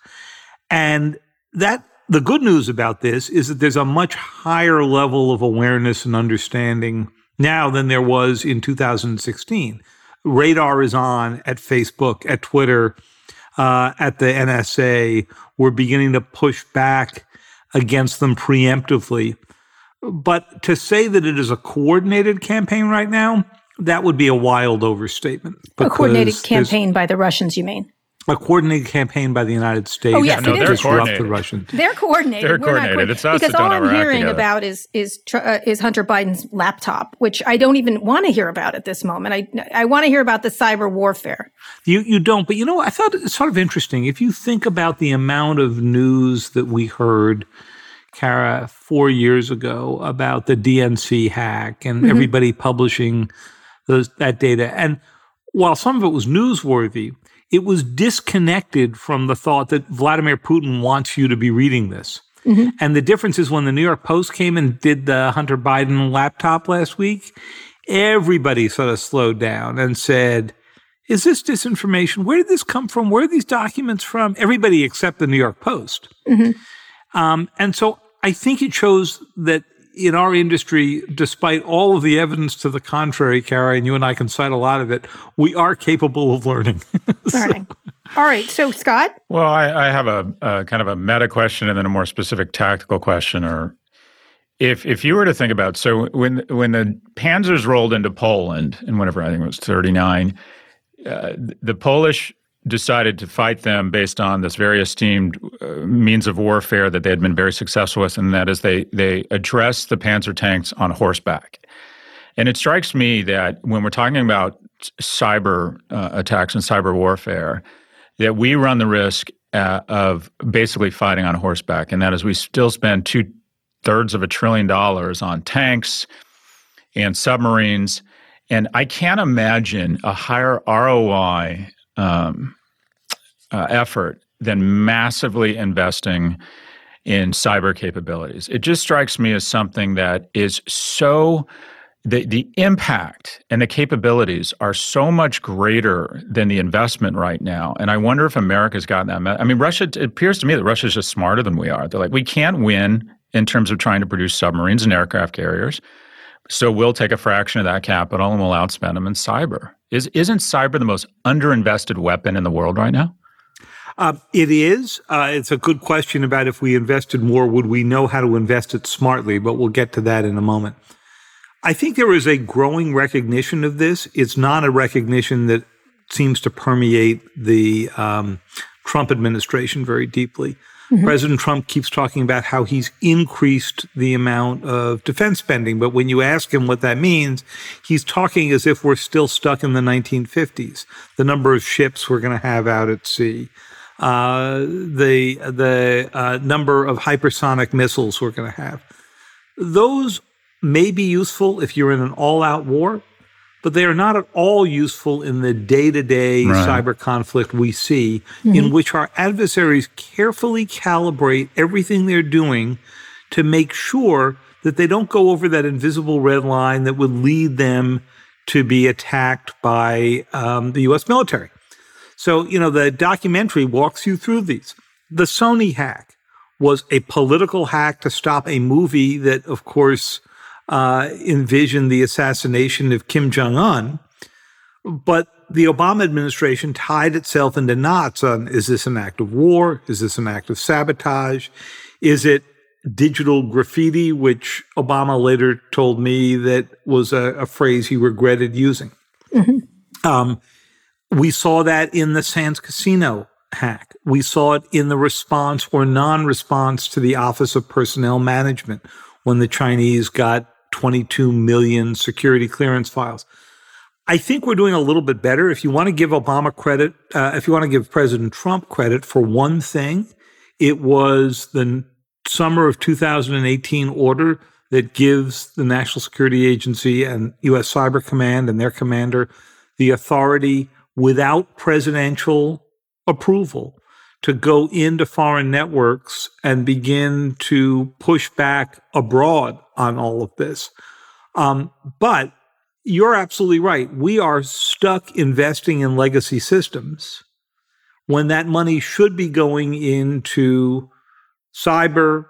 and that the good news about this is that there's a much higher level of awareness and understanding now than there was in 2016. Radar is on at Facebook, at Twitter, uh, at the NSA. We're beginning to push back against them preemptively. But to say that it is a coordinated campaign right now, that would be a wild overstatement. A coordinated campaign by the Russians, you mean? A coordinated campaign by the United States. Oh yes, no, they're coordinated. The Russians. They're coordinated. They're coordinated. It's us because all I'm hearing about is is uh, is Hunter Biden's laptop, which I don't even want to hear about at this moment. I I want to hear about the cyber warfare. You you don't, but you know I thought it's sort of interesting if you think about the amount of news that we heard. Kara, four years ago about the DNC hack and mm-hmm. everybody publishing those that data. And while some of it was newsworthy, it was disconnected from the thought that Vladimir Putin wants you to be reading this. Mm-hmm. And the difference is when the New York Post came and did the Hunter Biden laptop last week, everybody sort of slowed down and said, Is this disinformation? Where did this come from? Where are these documents from? Everybody except the New York Post. Mm-hmm. Um, and so I think it shows that in our industry, despite all of the evidence to the contrary, Kara, and you and I can cite a lot of it, we are capable of learning. [LAUGHS] learning. All right. So, Scott? Well, I, I have a, a, kind of a meta question and then a more specific tactical question. Or if if you were to think about so when when the Panzers rolled into Poland and whenever I think it was 39, uh, the Polish decided to fight them based on this very esteemed uh, means of warfare that they had been very successful with, and that is they they addressed the Panzer tanks on horseback. And it strikes me that when we're talking about cyber uh, attacks and cyber warfare, that we run the risk uh, of basically fighting on horseback, and that is we still spend two thirds of a trillion dollars on tanks and submarines. And I can't imagine a higher ROI um, uh, effort than massively investing in cyber capabilities. It just strikes me as something that is so the the impact and the capabilities are so much greater than the investment right now. And I wonder if America's gotten that. I mean, Russia. It appears to me that Russia's just smarter than we are. They're like, we can't win in terms of trying to produce submarines and aircraft carriers. So we'll take a fraction of that capital and we'll outspend them in cyber. Is isn't cyber the most underinvested weapon in the world right now? Uh, it is. Uh, it's a good question about if we invested more, would we know how to invest it smartly? But we'll get to that in a moment. I think there is a growing recognition of this. It's not a recognition that seems to permeate the um, Trump administration very deeply. Mm-hmm. President Trump keeps talking about how he's increased the amount of defense spending, but when you ask him what that means, he's talking as if we're still stuck in the 1950s. The number of ships we're going to have out at sea, uh, the the uh, number of hypersonic missiles we're going to have. Those may be useful if you're in an all-out war, but they are not at all useful in the day-to-day right. cyber conflict we see, mm-hmm. in which our adversaries carefully calibrate everything they're doing to make sure that they don't go over that invisible red line that would lead them to be attacked by um, the U.S. military. So, you know, the documentary walks you through these. The Sony hack was a political hack to stop a movie that, of course, uh, envisioned the assassination of Kim Jong un. But the Obama administration tied itself into knots on is this an act of war? Is this an act of sabotage? Is it digital graffiti, which Obama later told me that was a, a phrase he regretted using. Mm-hmm. Um, we saw that in the Sands Casino hack. We saw it in the response or non response to the Office of Personnel Management when the Chinese got 22 million security clearance files. I think we're doing a little bit better. If you want to give Obama credit, uh, if you want to give President Trump credit for one thing, it was the summer of 2018 order that gives the National Security Agency and U.S. Cyber Command and their commander the authority without presidential approval to go into foreign networks and begin to push back abroad on all of this. Um, but you're absolutely right. We are stuck investing in legacy systems when that money should be going into cyber,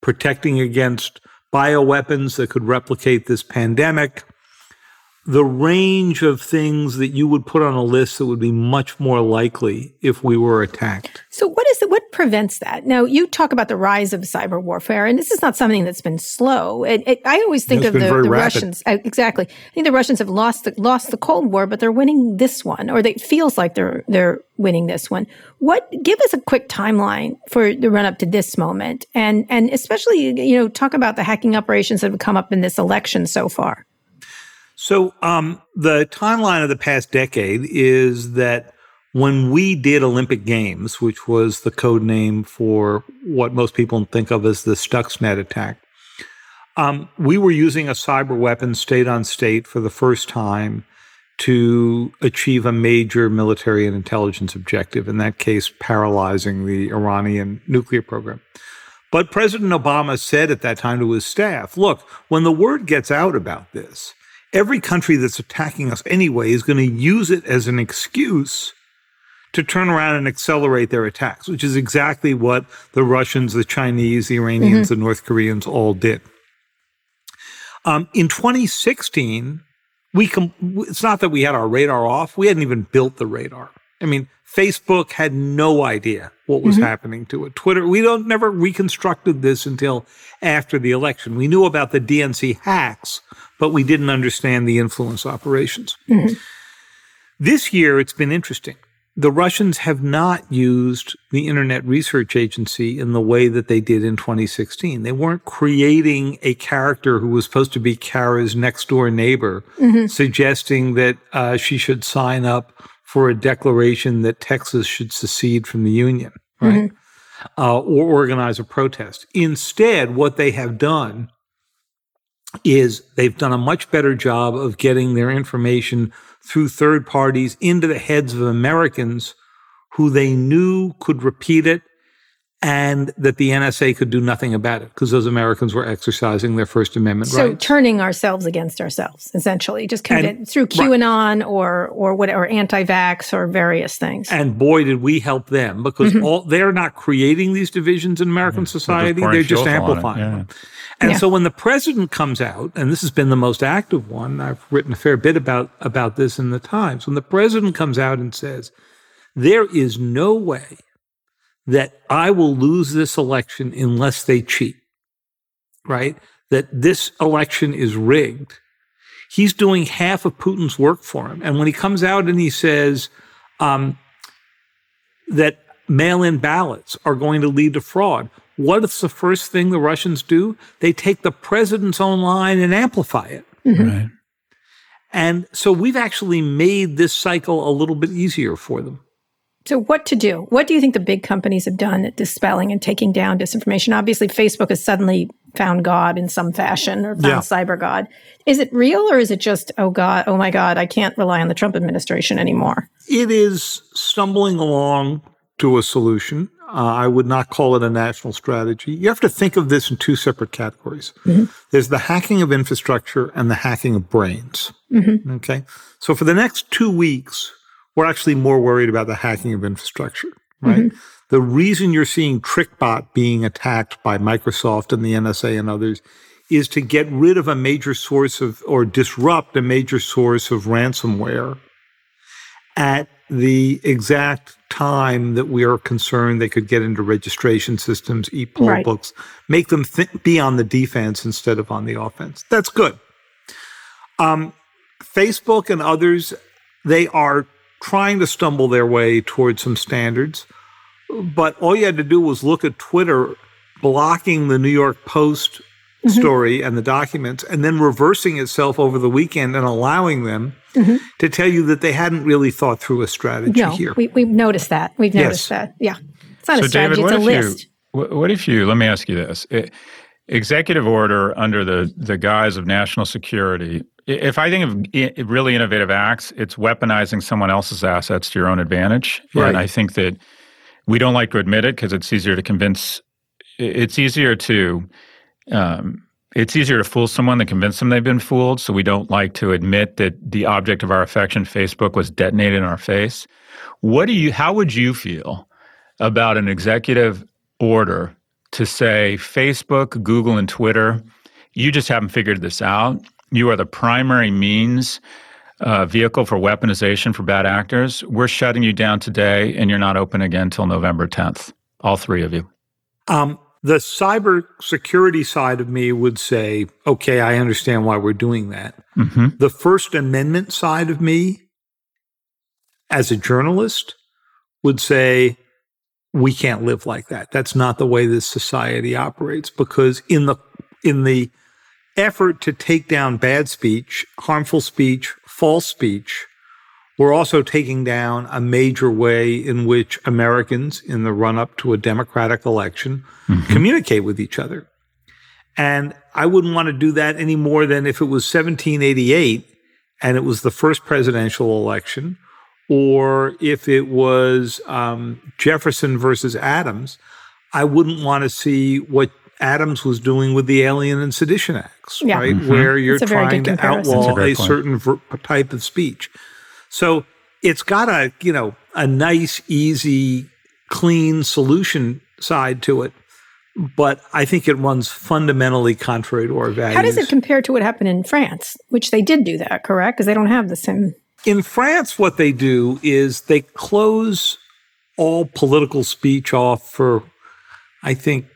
protecting against bioweapons that could replicate this pandemic, the range of things that you would put on a list that would be much more likely if we were attacked. So what is it? What prevents that? Now you talk about the rise of cyber warfare, and this is not something that's been slow. It, it, I always think of the, the Russians. Uh, exactly. I think the Russians have lost the, lost the Cold War, but they're winning this one, or it feels like they're they're winning this one. What? Give us a quick timeline for the run up to this moment, and and especially you know talk about the hacking operations that have come up in this election so far. So, um, the timeline of the past decade is that when we did Olympic Games, which was the code name for what most people think of as the Stuxnet attack, um, we were using a cyber weapon state on state for the first time to achieve a major military and intelligence objective, in that case, paralyzing the Iranian nuclear program. But President Obama said at that time to his staff look, when the word gets out about this, every country that's attacking us anyway is going to use it as an excuse to turn around and accelerate their attacks, which is exactly what the Russians, the Chinese, the Iranians, mm-hmm. the North Koreans all did. Um, in 2016, we com- it's not that we had our radar off; we hadn't even built the radar. I mean, Facebook had no idea what was mm-hmm. happening to it. Twitter, we don't never reconstructed this until after the election. We knew about the DNC hacks, but we didn't understand the influence operations. Mm-hmm. This year, it's been interesting. The Russians have not used the Internet Research Agency in the way that they did in 2016. They weren't creating a character who was supposed to be Kara's next door neighbor, mm-hmm. suggesting that uh, she should sign up for a declaration that Texas should secede from the Union, right? Mm-hmm. Uh, or organize a protest. Instead, what they have done is they've done a much better job of getting their information through third parties into the heads of Americans who they knew could repeat it and that the NSA could do nothing about it because those Americans were exercising their First Amendment so rights. So turning ourselves against ourselves, essentially, just and, through QAnon right. or or whatever anti-vax or various things. And boy, did we help them because mm-hmm. all they're not creating these divisions in American society; they're just, they're just amplifying yeah. them. And yeah. so when the president comes out, and this has been the most active one, I've written a fair bit about about this in the Times. When the president comes out and says, "There is no way." That I will lose this election unless they cheat, right? That this election is rigged. He's doing half of Putin's work for him. And when he comes out and he says um, that mail in ballots are going to lead to fraud, what is the first thing the Russians do? They take the president's own line and amplify it. Mm-hmm. Right. And so we've actually made this cycle a little bit easier for them. So, what to do? What do you think the big companies have done at dispelling and taking down disinformation? Obviously, Facebook has suddenly found God in some fashion or found yeah. cyber God. Is it real or is it just, oh God, oh my God, I can't rely on the Trump administration anymore? It is stumbling along to a solution. Uh, I would not call it a national strategy. You have to think of this in two separate categories. Mm-hmm. There's the hacking of infrastructure and the hacking of brains. Mm-hmm. Okay. So for the next two weeks, we're actually more worried about the hacking of infrastructure, right? Mm-hmm. The reason you're seeing TrickBot being attacked by Microsoft and the NSA and others is to get rid of a major source of or disrupt a major source of ransomware at the exact time that we are concerned they could get into registration systems, e-poll right. books, make them th- be on the defense instead of on the offense. That's good. Um, Facebook and others, they are trying to stumble their way towards some standards. But all you had to do was look at Twitter blocking the New York Post mm-hmm. story and the documents and then reversing itself over the weekend and allowing them mm-hmm. to tell you that they hadn't really thought through a strategy no, here. We, we've noticed that. We've noticed yes. that. Yeah. It's not so a strategy, David, it's a list. You, what if you, let me ask you this. It, executive order under the, the guise of national security if I think of really innovative acts, it's weaponizing someone else's assets to your own advantage. Right. And I think that we don't like to admit it because it's easier to convince. It's easier to. Um, it's easier to fool someone than convince them they've been fooled. So we don't like to admit that the object of our affection, Facebook, was detonated in our face. What do you? How would you feel about an executive order to say Facebook, Google, and Twitter? You just haven't figured this out you are the primary means uh, vehicle for weaponization for bad actors. We're shutting you down today, and you're not open again until November 10th. All three of you. Um, the cyber security side of me would say, okay, I understand why we're doing that. Mm-hmm. The First Amendment side of me, as a journalist, would say, we can't live like that. That's not the way this society operates because in the in the effort to take down bad speech, harmful speech, false speech, we're also taking down a major way in which Americans, in the run up to a democratic election, mm-hmm. communicate with each other. And I wouldn't want to do that any more than if it was 1788 and it was the first presidential election, or if it was um, Jefferson versus Adams. I wouldn't want to see what Adams was doing with the Alien and Sedition Acts, yeah. right? Mm-hmm. Where you're trying to outlaw a, a certain ver- type of speech. So it's got a, you know, a nice, easy, clean solution side to it. But I think it runs fundamentally contrary to our values. How does it compare to what happened in France, which they did do that, correct? Because they don't have the same. In France, what they do is they close all political speech off for, I think,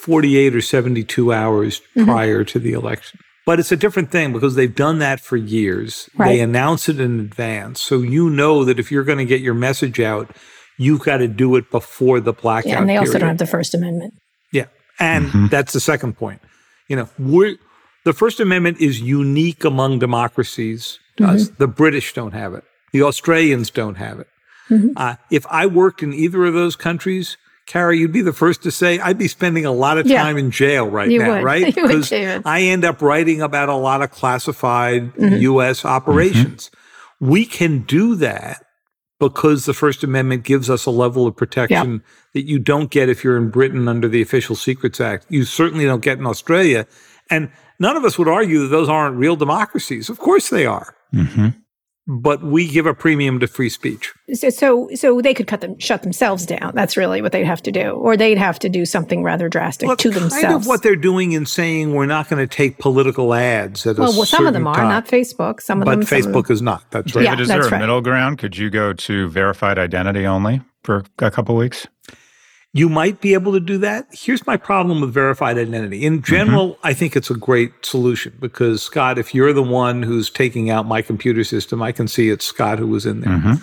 48 or 72 hours mm-hmm. prior to the election. But it's a different thing because they've done that for years. Right. They announce it in advance. So you know that if you're going to get your message out, you've got to do it before the blackout. Yeah, and they also don't have the First Amendment. Yeah. And mm-hmm. that's the second point. You know, we're, the First Amendment is unique among democracies. Mm-hmm. The British don't have it. The Australians don't have it. Mm-hmm. Uh, if I worked in either of those countries, Kara, you'd be the first to say I'd be spending a lot of time yeah. in jail right you now, would. right? [LAUGHS] Because I end up writing about a lot of classified mm-hmm. U.S. operations. Mm-hmm. We can do that because the First Amendment gives us a level of protection yeah. that you don't get if you're in Britain under the Official Secrets Act. You certainly don't get in Australia. And none of us would argue that those aren't real democracies. Of course they are. Mm-hmm but we give a premium to free speech. So, so, so they could cut them, shut themselves down. That's really what they'd have to do, or they'd have to do something rather drastic well, to themselves. Kind of what they're doing in saying we're not going to take political ads. At well, well, some of them are time. not Facebook. Some of but them, but Facebook them. is not. That's right. Yeah, David, is there a right. middle ground? Could you go to verified identity only for a couple weeks? You might be able to do that. Here's my problem with verified identity. In general, mm-hmm. I think it's a great solution because, Scott, if you're the one who's taking out my computer system, I can see it's Scott who was in there. Mm-hmm.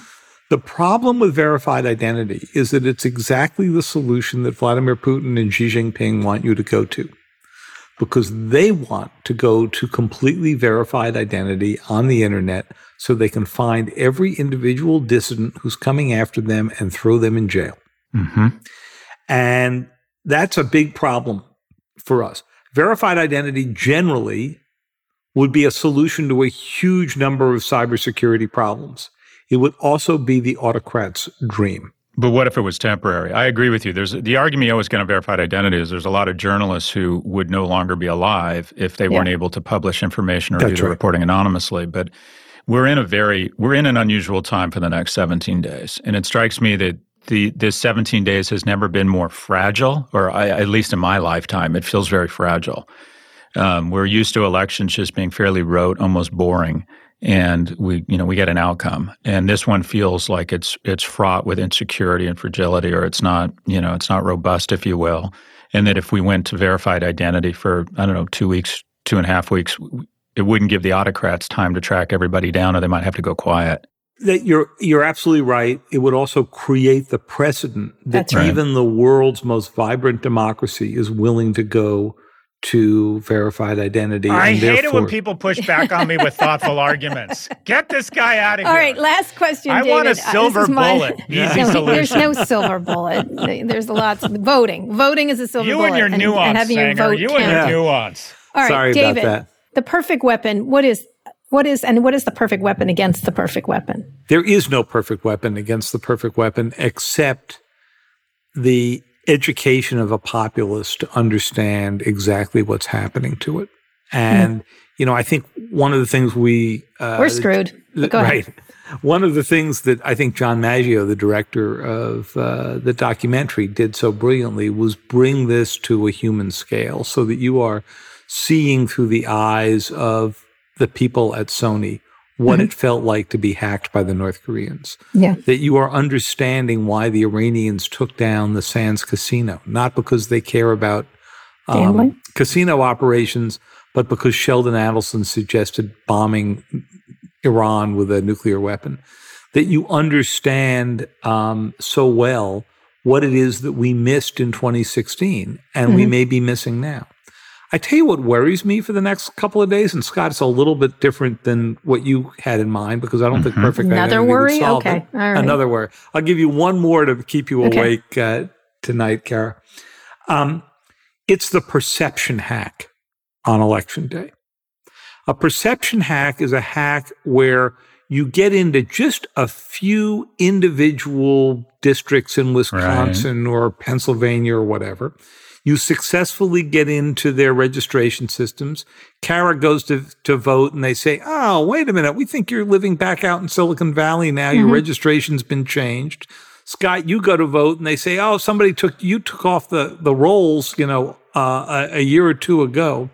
The problem with verified identity is that it's exactly the solution that Vladimir Putin and Xi Jinping want you to go to because they want to go to completely verified identity on the internet so they can find every individual dissident who's coming after them and throw them in jail. Mm-hmm. And that's a big problem for us. Verified identity generally would be a solution to a huge number of cybersecurity problems. It would also be the autocrat's dream. But what if it was temporary? I agree with you. There's the argument you always get on verified identity is there's a lot of journalists who would no longer be alive if they yeah. weren't able to publish information or That's do the right. reporting anonymously. But we're in a very we're in an unusual time for the next 17 days, and it strikes me that the this 17 days has never been more fragile, or I, at least in my lifetime, it feels very fragile. Um, we're used to elections just being fairly rote, almost boring, and we, you know, we get an outcome. And this one feels like it's it's fraught with insecurity and fragility, or it's not, you know, it's not robust, if you will. And that if we went to verified identity for I don't know two weeks, two and a half weeks, it wouldn't give the autocrats time to track everybody down, or they might have to go quiet. That you're you're absolutely right. It would also create the precedent that right. even the world's most vibrant democracy is willing to go to verified identity. I hate it when people push back on me with thoughtful arguments. Get this guy out of All here. All right, last question. I David. want a uh, silver uh, bullet. My, [LAUGHS] Easy no, solution. There's no silver bullet. There's lots of voting. Voting is a silver you bullet. You and your nuance, and having your vote you count. and your nuance. All right, Sorry David, about that. The perfect weapon. What is what is and what is the perfect weapon against the perfect weapon? There is no perfect weapon against the perfect weapon except the education of a populace to understand exactly what's happening to it. And, mm. you know, I think one of the things we. Uh, We're screwed. Th- right. One of the things that I think John Maggio, the director of uh, the documentary, did so brilliantly was bring this to a human scale so that you are seeing through the eyes of the people at Sony what mm-hmm. it felt like to be hacked by the North Koreans. Yeah. That you are understanding why the Iranians took down the Sands Casino, not because they care about um, casino operations, but because Sheldon Adelson suggested bombing Iran with a nuclear weapon. That you understand um, so well what it is that we missed in 2016 and mm-hmm. we may be missing now. I tell you what worries me for the next couple of days, and Scott, it's a little bit different than what you had in mind because I don't mm-hmm. think perfect another worry. okay, All right. another worry. I'll give you one more to keep you okay. awake uh, tonight, Kara. Um, it's the perception hack on election day. A perception hack is a hack where you get into just a few individual districts in Wisconsin right. or Pennsylvania or whatever you successfully get into their registration systems. Kara goes to, to vote and they say, Oh, wait a minute. We think you're living back out in Silicon Valley now. Mm-hmm. Your registration's been changed. Scott, you go to vote and they say, Oh, somebody took, you took off the, the rolls, you know, uh, a, a year or two ago.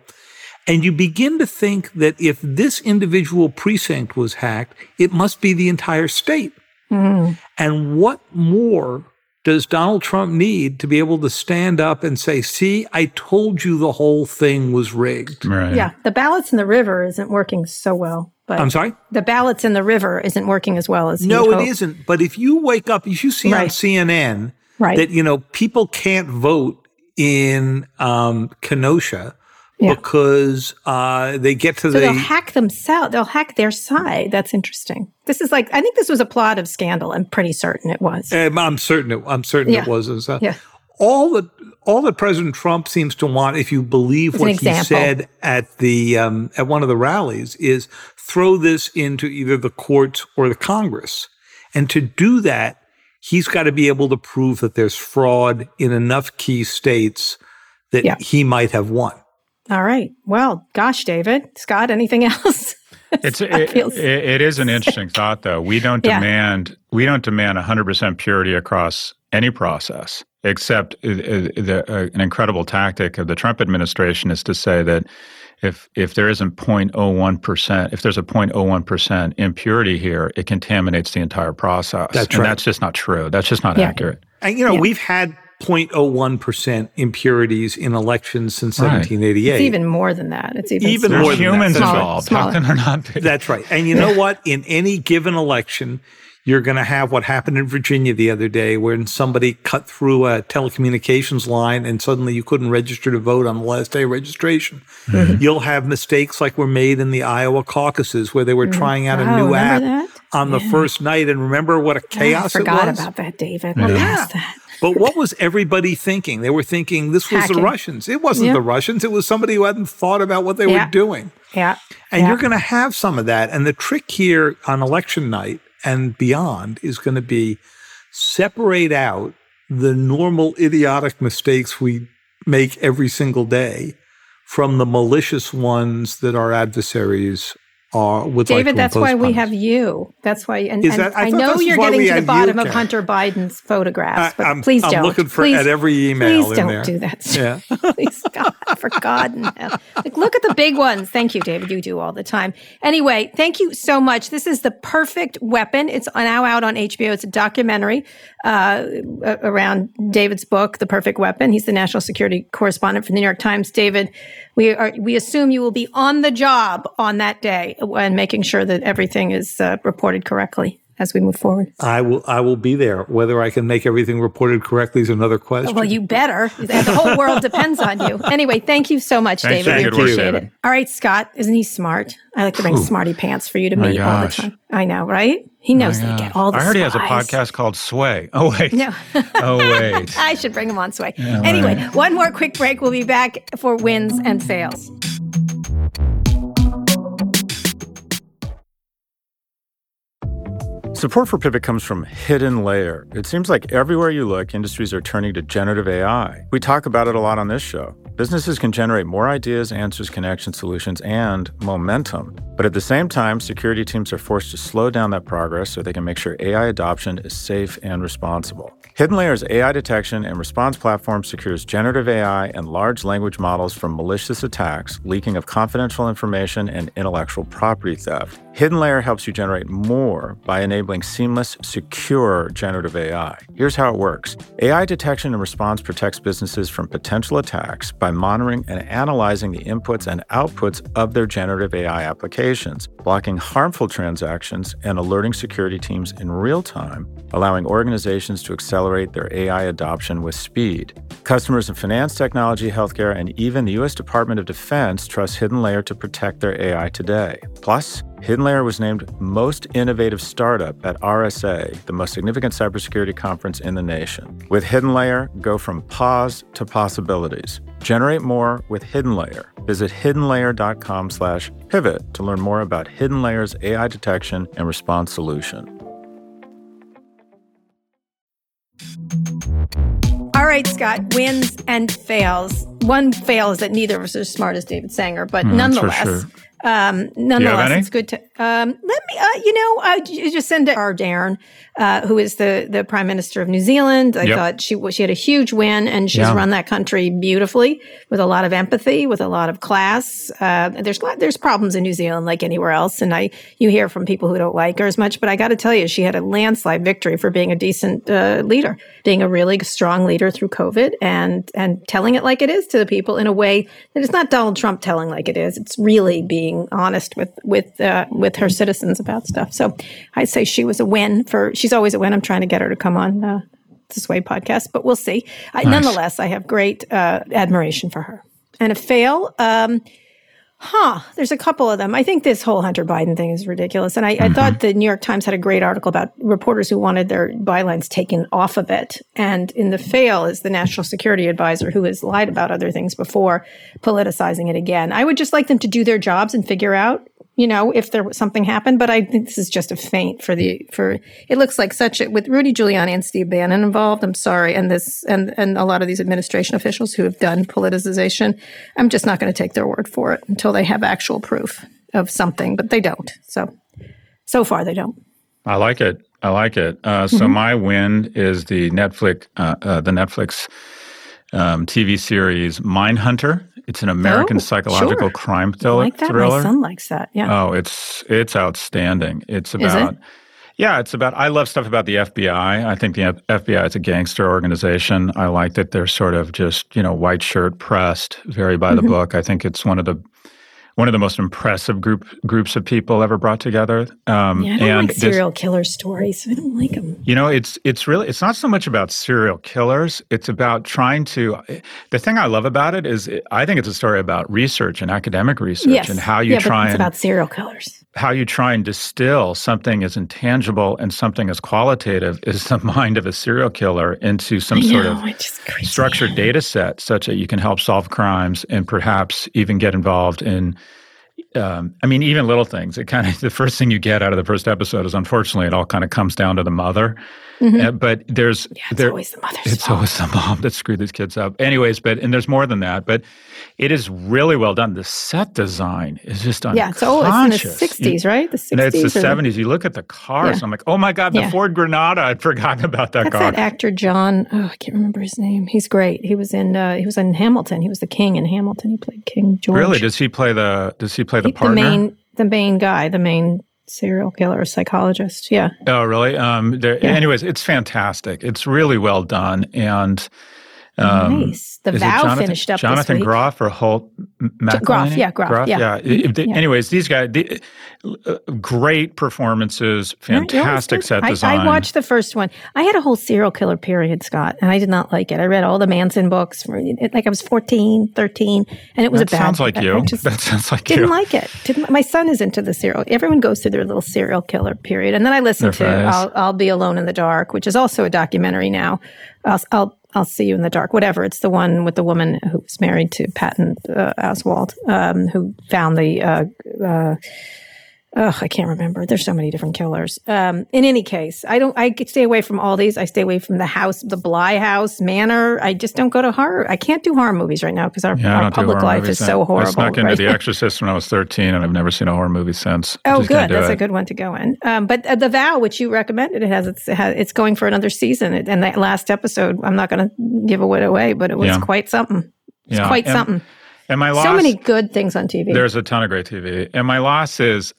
And you begin to think that if this individual precinct was hacked, it must be the entire state. Mm-hmm. And what more does Donald Trump need to be able to stand up and say, see, I told you the whole thing was rigged? Right. Yeah. The ballots in the river isn't working so well. But I'm sorry? The ballots in the river isn't working as well as No, it hope. isn't. But if you wake up, if you see right. on CNN right. that, you know, people can't vote in um, Kenosha yeah. because uh, they get to so the. They'll hack themselves. They'll hack their side. That's interesting. This is like I think this was a plot of Scandal. I'm pretty certain it was. Um, I'm certain. It, I'm certain yeah. it was. Uh, yeah. All that all that President Trump seems to want, if you believe what he said at the um, at one of the rallies, is throw this into either the courts or the Congress. And to do that, he's got to be able to prove that there's fraud in enough key states that yeah. he might have won. All right. Well, gosh, David, Scott, anything [LAUGHS] else? it's [LAUGHS] it, feels- it, it is an interesting thought, though. We don't yeah. demand we don't demand 100% purity across any process, except uh, uh, the, uh, an incredible tactic of the Trump administration is to say that if if there isn't 0.01%, if there's a 0.01% impurity here, it contaminates the entire process. That's and right. that's just not true. That's just not yeah. accurate. And you know, yeah. we've had 0.01% impurities in elections since right. 1788. It's even more than that. It's even, even smaller. more than humans that. involved. How can there not be? That's right. And you know [LAUGHS] what? In any given election, you're going to have what happened in Virginia the other day, when somebody cut through a telecommunications line and suddenly you couldn't register to vote on the last day of registration. Mm-hmm. You'll have mistakes like were made in the Iowa caucuses, where they were mm-hmm. trying out wow, a new app that? on the first night. And remember what a chaos I forgot it was? about that, David. Yeah. yeah. that. But what was everybody thinking? They were thinking this was Hacking. the Russians. It wasn't the Russians. It was somebody who hadn't thought about what they yeah. were doing. Yeah. And yeah. you're going to have some of that. And the trick here on election night and beyond is going to be separate out the normal idiotic mistakes we make every single day from the malicious ones that our adversaries would David, like that's why we have you. That's why, and, and that, I, I know you're getting to the bottom of Hunter Biden's photographs, but I, I'm, please don't. I'm looking for please, at every email. Please don't there. do that. Yeah. [LAUGHS] please, God, for God, no. Like, look at the big ones. Thank you, David. You do all the time. Anyway, thank you so much. This is the perfect weapon. It's now out on HBO. It's a documentary uh, around David's book, The Perfect Weapon. He's the national security correspondent for the New York Times. David, we are we assume you will be on the job on that day and making sure that everything is uh, reported correctly as we move forward. I will I will be there. Whether I can make everything reported correctly is another question. Well, you better. The whole world depends on you. Anyway, thank you so much, Thanks, David. David. We appreciate David. it. All right, Scott, isn't he smart? I like to bring Ooh. smarty pants for you to My meet all the gosh. time. I know, right? He oh knows My they get all the I heard he has a podcast called Sway. [LAUGHS] Oh wait. No. [LAUGHS] Oh wait. [LAUGHS] I should bring him on sway. Yeah, anyway, right. one more quick break. We'll be back for wins and fails. Support for Pivot comes from Hidden Layer. It seems like everywhere you look, industries are turning to generative AI. We talk about it a lot on this show. Businesses can generate more ideas, answers, connections, solutions, and momentum. But at the same time, security teams are forced to slow down that progress so they can make sure AI adoption is safe and responsible. Hidden Layer's AI detection and response platform secures generative AI and large language models from malicious attacks, leaking of confidential information, and intellectual property theft. Hidden Layer helps you generate more by enabling seamless, secure generative AI. Here's how it works AI detection and response protects businesses from potential attacks by monitoring and analyzing the inputs and outputs of their generative AI applications, blocking harmful transactions, and alerting security teams in real time, allowing organizations to accelerate their AI adoption with speed. Customers in finance, technology, healthcare, and even the U.S. Department of Defense trust Hidden Layer to protect their AI today. Plus, Hidden Layer was named Most Innovative Startup at RSA, the most significant cybersecurity conference in the nation. With Hidden Layer, go from pause to possibilities. Generate more with Hidden Layer. Visit hiddenlayer.com slash pivot to learn more about Hidden Layer's AI detection and response solution. All right, Scott, wins and fails. One fail is that neither of us are as smart as David Sanger, but Mm, nonetheless, sure. um, nonetheless, it's good to. Um, let me, uh, you know, I j- just send to Ardern, uh, who is the the Prime Minister of New Zealand. I Yep. thought she she had a huge win, and she's Yeah. run that country beautifully with a lot of empathy, with a lot of class. Uh, there's there's problems in New Zealand like anywhere else, and I you hear from people who don't like her as much. But I got to tell you, she had a landslide victory for being a decent uh, leader, being a really strong leader through COVID, and and telling it like it is to the people in a way that it's not Donald Trump telling like it is. It's really being honest with with uh, with her citizens about stuff. So I'd say she was a win for. She's always a win. I'm trying to get her to come on. Uh, the Sway podcast, but we'll see. I, Nonetheless, I have great uh, admiration for her. And a fail, um, huh? There's a couple of them. I think this whole Hunter Biden thing is ridiculous. And I, I thought mm-hmm. the New York Times had a great article about reporters who wanted their bylines taken off of it. And in the fail is the national security advisor who has lied about other things before, politicizing it again. I would just like them to do their jobs and figure out you know, if there was something happened, but I think this is just a feint for the for. It looks like such a with Rudy Giuliani and Steve Bannon involved. I'm sorry, and this and and a lot of these administration officials who have done politicization. I'm just not going to take their word for it until they have actual proof of something, but they don't. So, so far they don't. I like it. I like it. Uh, so Mm-hmm. my win is the Netflix, uh, uh, the Netflix um, TV series Mindhunter. It's an American Oh, psychological sure. crime thriller. like that. thriller. My son likes that. Yeah. Oh, it's it's outstanding. It's Is it? about yeah, it's about I love stuff about the FBI. I think the F- FBI is a gangster organization. I like that they're sort of just, you know, white shirt pressed, very by Mm-hmm. the book. I think it's one of the one of the most impressive group groups of people ever brought together. Um, yeah, I don't and like this- serial killer stories. [LAUGHS] I don't like them. you know, it's it's really it's not so much about serial killers. It's about trying to. The thing I love about it is I think it's a story about research and academic research Yes. and how you yeah, try but it's and about serial killers. How you try and distill something as intangible and something as qualitative as the [LAUGHS] mind of a serial killer into some I sort of it just creeps me structured data set such that you can help solve crimes and perhaps even get involved in um, I mean, even little things. It kind of [LAUGHS] the first thing you get out of the first episode is unfortunately it all kind of comes down to the mother. Mm-hmm. Uh, but there's yeah, it's there, always the mother. It's fault. always the mom that screwed these kids up. Anyways, but and there's more than that. But it is really well done. The set design is just on. yeah. It's old. It's in the '60s, right? The '60s. It's the '70s. You look at the cars. Yeah. I'm like, oh my god, the yeah. Ford Granada. I'd forgotten about that That's car. That actor John. Oh, I can't remember his name. He's great. He was in. Uh, he was in Hamilton. He was the king in Hamilton. He played King George. Really? Does he play the? Does he play the he, partner? The main. The main guy. The main serial killer psychologist. Yeah. Oh, really? Um, yeah. Anyways, it's fantastic. It's really well done, and um, nice. The Vow Jonathan, finished up. Jonathan Groff or Holt Matt. Groff, yeah, Groff, Groff yeah. yeah. yeah. Anyways, these guys, the, uh, great performances, fantastic set design. I, I, watched the first one. I had a whole serial killer period, Scott, and I did not like it. I read all the Manson books, like I was 14, 13, and it was that a bad. Sounds like you. that sounds like you. didn't you. like it. Didn't, my son is into the serial. Everyone goes through their little serial killer period, and then I listened to I'll, I'll, Be Alone in the Dark," which is also a documentary now. I'll, I'll I'll see you in the dark, whatever. It's the one with the woman who was married to Patton uh, Oswalt, um, who found the uh, uh, Oh, I can't remember. There's so many different killers. Um, in any case, I don't. I stay away from all these. I stay away from the house, the Bly House, Manor. I just don't go to horror. I can't do horror movies right now because our, yeah, our public life is so horrible. I snuck into right? The Exorcist when I was 13, and I've never seen a horror movie since. Oh, good. That's it. a good one to go in. Um, but uh, the Vow, which you recommended, it has it's it has, it's going for another season. And that last episode, I'm not going to give it away, but it was yeah. quite something. It's yeah. quite and, something. And my loss, so many good things on TV. There's a ton of great TV. And my loss is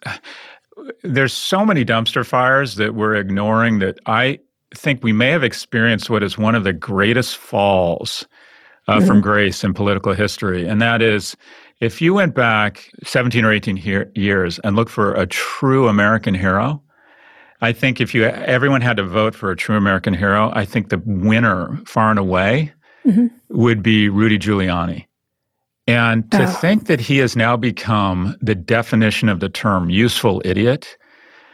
there's so many dumpster fires that we're ignoring that I think we may have experienced what is one of the greatest falls uh, mm-hmm. from grace in political history. And that is if you went back 17 or 18 he- years and looked for a true American hero, I think if you everyone had to vote for a true American hero, I think the winner far and away mm-hmm. would be Rudy Giuliani. And to oh. think that he has now become the definition of the term useful idiot.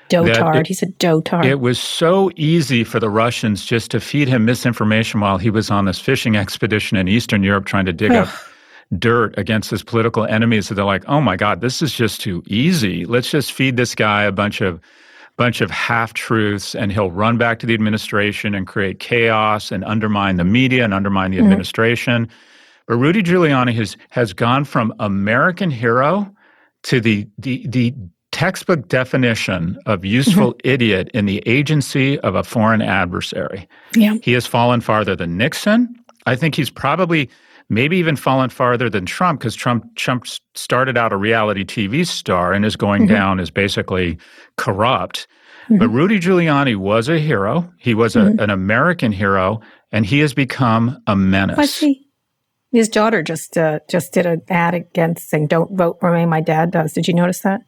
Dotard. It, He's a dotard. It was so easy for the Russians just to feed him misinformation while he was on this fishing expedition in Eastern Europe trying to dig up dirt against his political enemies. So they're like, oh my God, this is just too easy. Let's just feed this guy a bunch of bunch of half truths and he'll run back to the administration and create chaos and undermine the media and undermine the mm-hmm. administration. But Rudy Giuliani has has gone from American hero to the the the textbook definition of useful mm-hmm. idiot in the agency of a foreign adversary. Yeah. He has fallen farther than Nixon. I think he's probably maybe even fallen farther than Trump because Trump Trump started out a reality TV star and is going mm-hmm. down as basically corrupt. Mm-hmm. But Rudy Giuliani was a hero. He was a, mm-hmm. an American hero, and he has become a menace. Was he? His daughter just uh, just did an ad against saying "Don't vote for me." My dad does. Did you notice that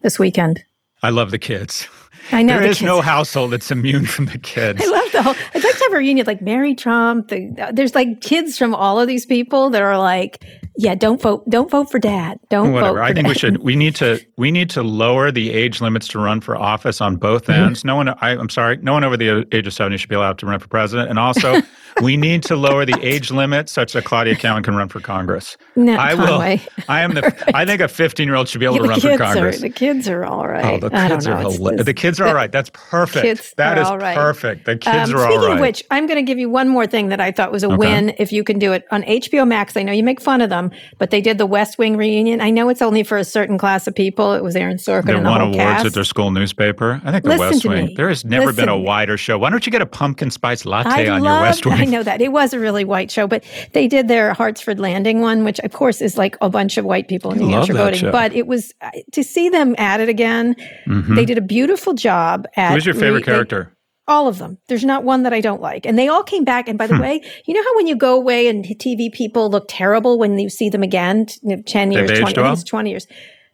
this weekend? I love the kids. I know there the is kids. no household that's immune from the [LAUGHS] kids. I love the whole. I'd like to have a reunion like Mary Trump. The, there's like kids from all of these people that are like, yeah, don't vote. Don't vote for dad. Don't Whatever. vote. For I think dad. we should. We need to. We need to lower the age limits to run for office on both mm-hmm. ends. Mm-hmm. No one. I, am sorry. No one over the age of seventy should be allowed to run for president. And also, [LAUGHS] we need to lower the age limit such that Claudia Conway can run for Congress. No, I Conway. will. I am the. [LAUGHS] right. I think a 15 year old should be able yeah, to run for Congress. Are, the kids are all right. Oh, the kids are. Hila- the kids are all right. That's perfect. Kids that is right. perfect. The kids um, are all right. Speaking of which, I'm going to give you one more thing that I thought was a okay. win. If you can do it on HBO Max, I know you make fun of them, but they did the West Wing reunion. I know it's only for a certain class of people. It was Aaron Sorkin they and the won whole awards cast. at their school newspaper. I think the Listen West Wing. There has never Listen been a wider show. Why don't you get a pumpkin spice latte I on your West Wing? Know that it was a really white show, but they did their Hartsfield Landing one, which of course is like a bunch of white people in New Hampshire voting. Show. But it was uh, to see them at it again. Mm-hmm. They did a beautiful job. At Who's your favorite re- character? all of them. There's not one that I don't like. And they all came back. And by the hmm. way, you know how when you go away and TV people look terrible when you see them again, 10 years, 20, well? 20 years.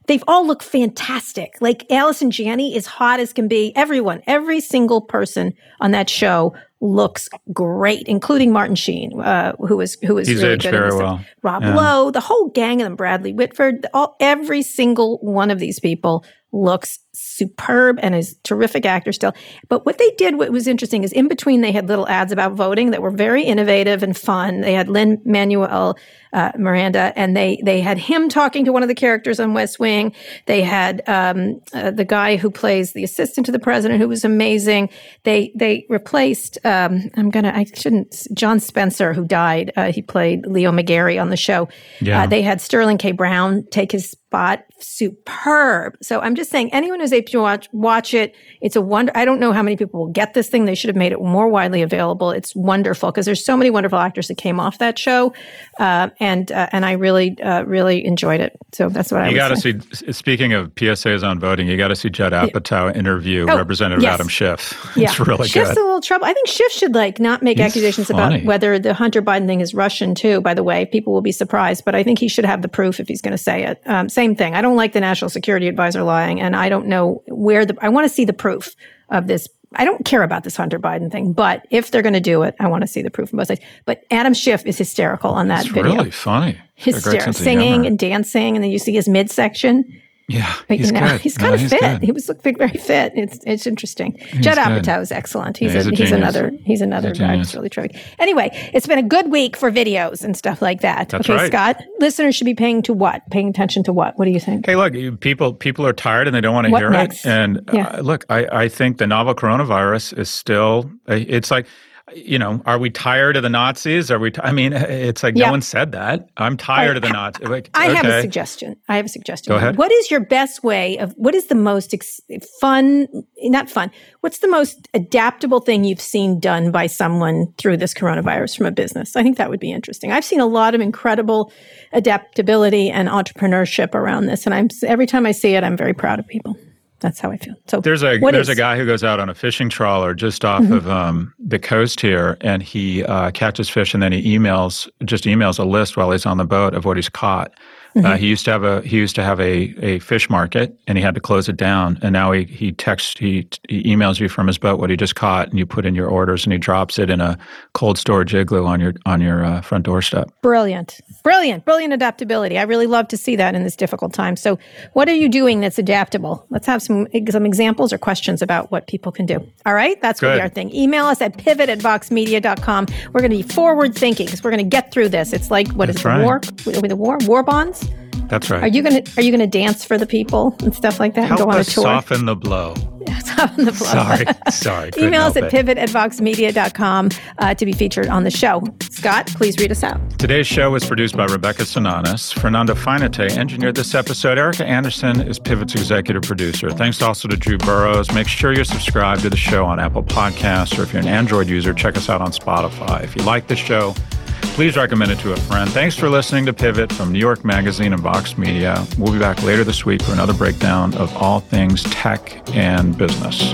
They've all looked fantastic. Like Allison Janney is hot as can be. Everyone, every single person on that show looks great, including Martin Sheen, uh, who was who was He's really good. Very well. Rob yeah. Lowe, the whole gang of them, Bradley Whitford, all every single one of these people looks superb and is terrific actor still. But what they did, what was interesting, is in between they had little ads about voting that were very innovative and fun. They had Lin Manuel uh, Miranda, and they they had him talking to one of the characters on West Wing. They had um, uh, the guy who plays the assistant to the president, who was amazing. They they replaced. Um, I'm gonna. I shouldn't. John Spencer, who died. Uh, he played Leo McGarry on the show. Yeah. Uh, they had Sterling K. Brown take his spot. Superb. So I'm just saying, anyone able watch watch it. It's a wonder. I don't know how many people will get this thing. They should have made it more widely available. It's wonderful because there's so many wonderful actors that came off that show. Uh, and uh, and I really uh, really enjoyed it. So that's what I. You got to see. Speaking of PSAs on voting, you got to see Judd Apatow interview oh, Representative yes. Adam Schiff. [LAUGHS] Yeah. It's really Schiff's good. a little trouble. I think Schiff should like not make He's accusations funny. about whether the Hunter Biden thing is Russian too. By the way, people will be surprised, but I think he should have the proof if he's going to say it. Um, same thing. I don't like the national security advisor lying, and I don't know where the. I want to see the proof of this I don't care about this Hunter Biden thing, but if they're going to do it, I want to see the proof from both sides. But Adam Schiff is hysterical on that it's video. Really funny. Hysterical, singing and dancing, and then you see his midsection. Yeah, but, he's you know, good. He's kind no, of he's fit. Good. He was looking very fit. It's it's interesting. He's Judd Apatow is excellent. He's, yeah, he's, a, a he's another he's another he's guy who's really terrific. Anyway, it's been a good week for videos and stuff like that. That's okay, right. Scott. Listeners should be paying to what? Paying attention to what? What do you think? Hey, look, people people are tired and they don't want to hear next? it. And yeah. uh, look, I I think the novel coronavirus is still. It's like you know, are we tired of the Nazis? Are we? T- I mean, eh, eh, it's like yeah. no one said that. I'm tired I, of the Nazis. Like, I okay. have a suggestion. I have a suggestion. Go ahead. What is your best way of? What is the most ex- fun? Not fun. What's the most adaptable thing you've seen done by someone through this coronavirus from a business? I think that would be interesting. I've seen a lot of incredible adaptability and entrepreneurship around this, and I'm every time I see it, I'm very proud of people. That's how I feel. So there's a there's is? a guy who goes out on a fishing trawler just off mm-hmm. of um, the coast here, and he uh, catches fish, and then he emails just emails a list while he's on the boat of what he's caught. Uh, mm-hmm. Uh, he used to have a he used to have a, a fish market, and he had to close it down. And now he he texts he, he emails you from his boat what he just caught, and you put in your orders, and he drops it in a cold storage igloo on your on your uh, front doorstep. Brilliant, brilliant, brilliant adaptability. I really love to see that in this difficult time. So, what are you doing that's adaptable? Let's have some some examples or questions about what people can do. All right, that's going to be our thing. Email us at pivot at voxmedia.com. We're going to be forward thinking because we're going to get through this. It's like what that's is right. war with the war war bonds. That's right. Are you gonna Are you gonna dance for the people and stuff like that? Help and go on a tour? soften the blow. Yeah, [LAUGHS] soften the blow. Sorry, sorry. Email us at pivot at voxmedia.com uh, to be featured on the show. Scott, please read us out. Today's show was produced by Rebecca Sananes. Fernando Finite engineered this episode. Erica Anderson is Pivot's executive producer. Thanks also to Drew Burrows. Make sure you're subscribed to the show on Apple Podcasts, or if you're an Android user, check us out on Spotify. If you like the show, Please recommend it to a friend. Thanks for listening to Pivot from New York Magazine and Vox Media. We'll be back later this week for another breakdown of all things tech and business.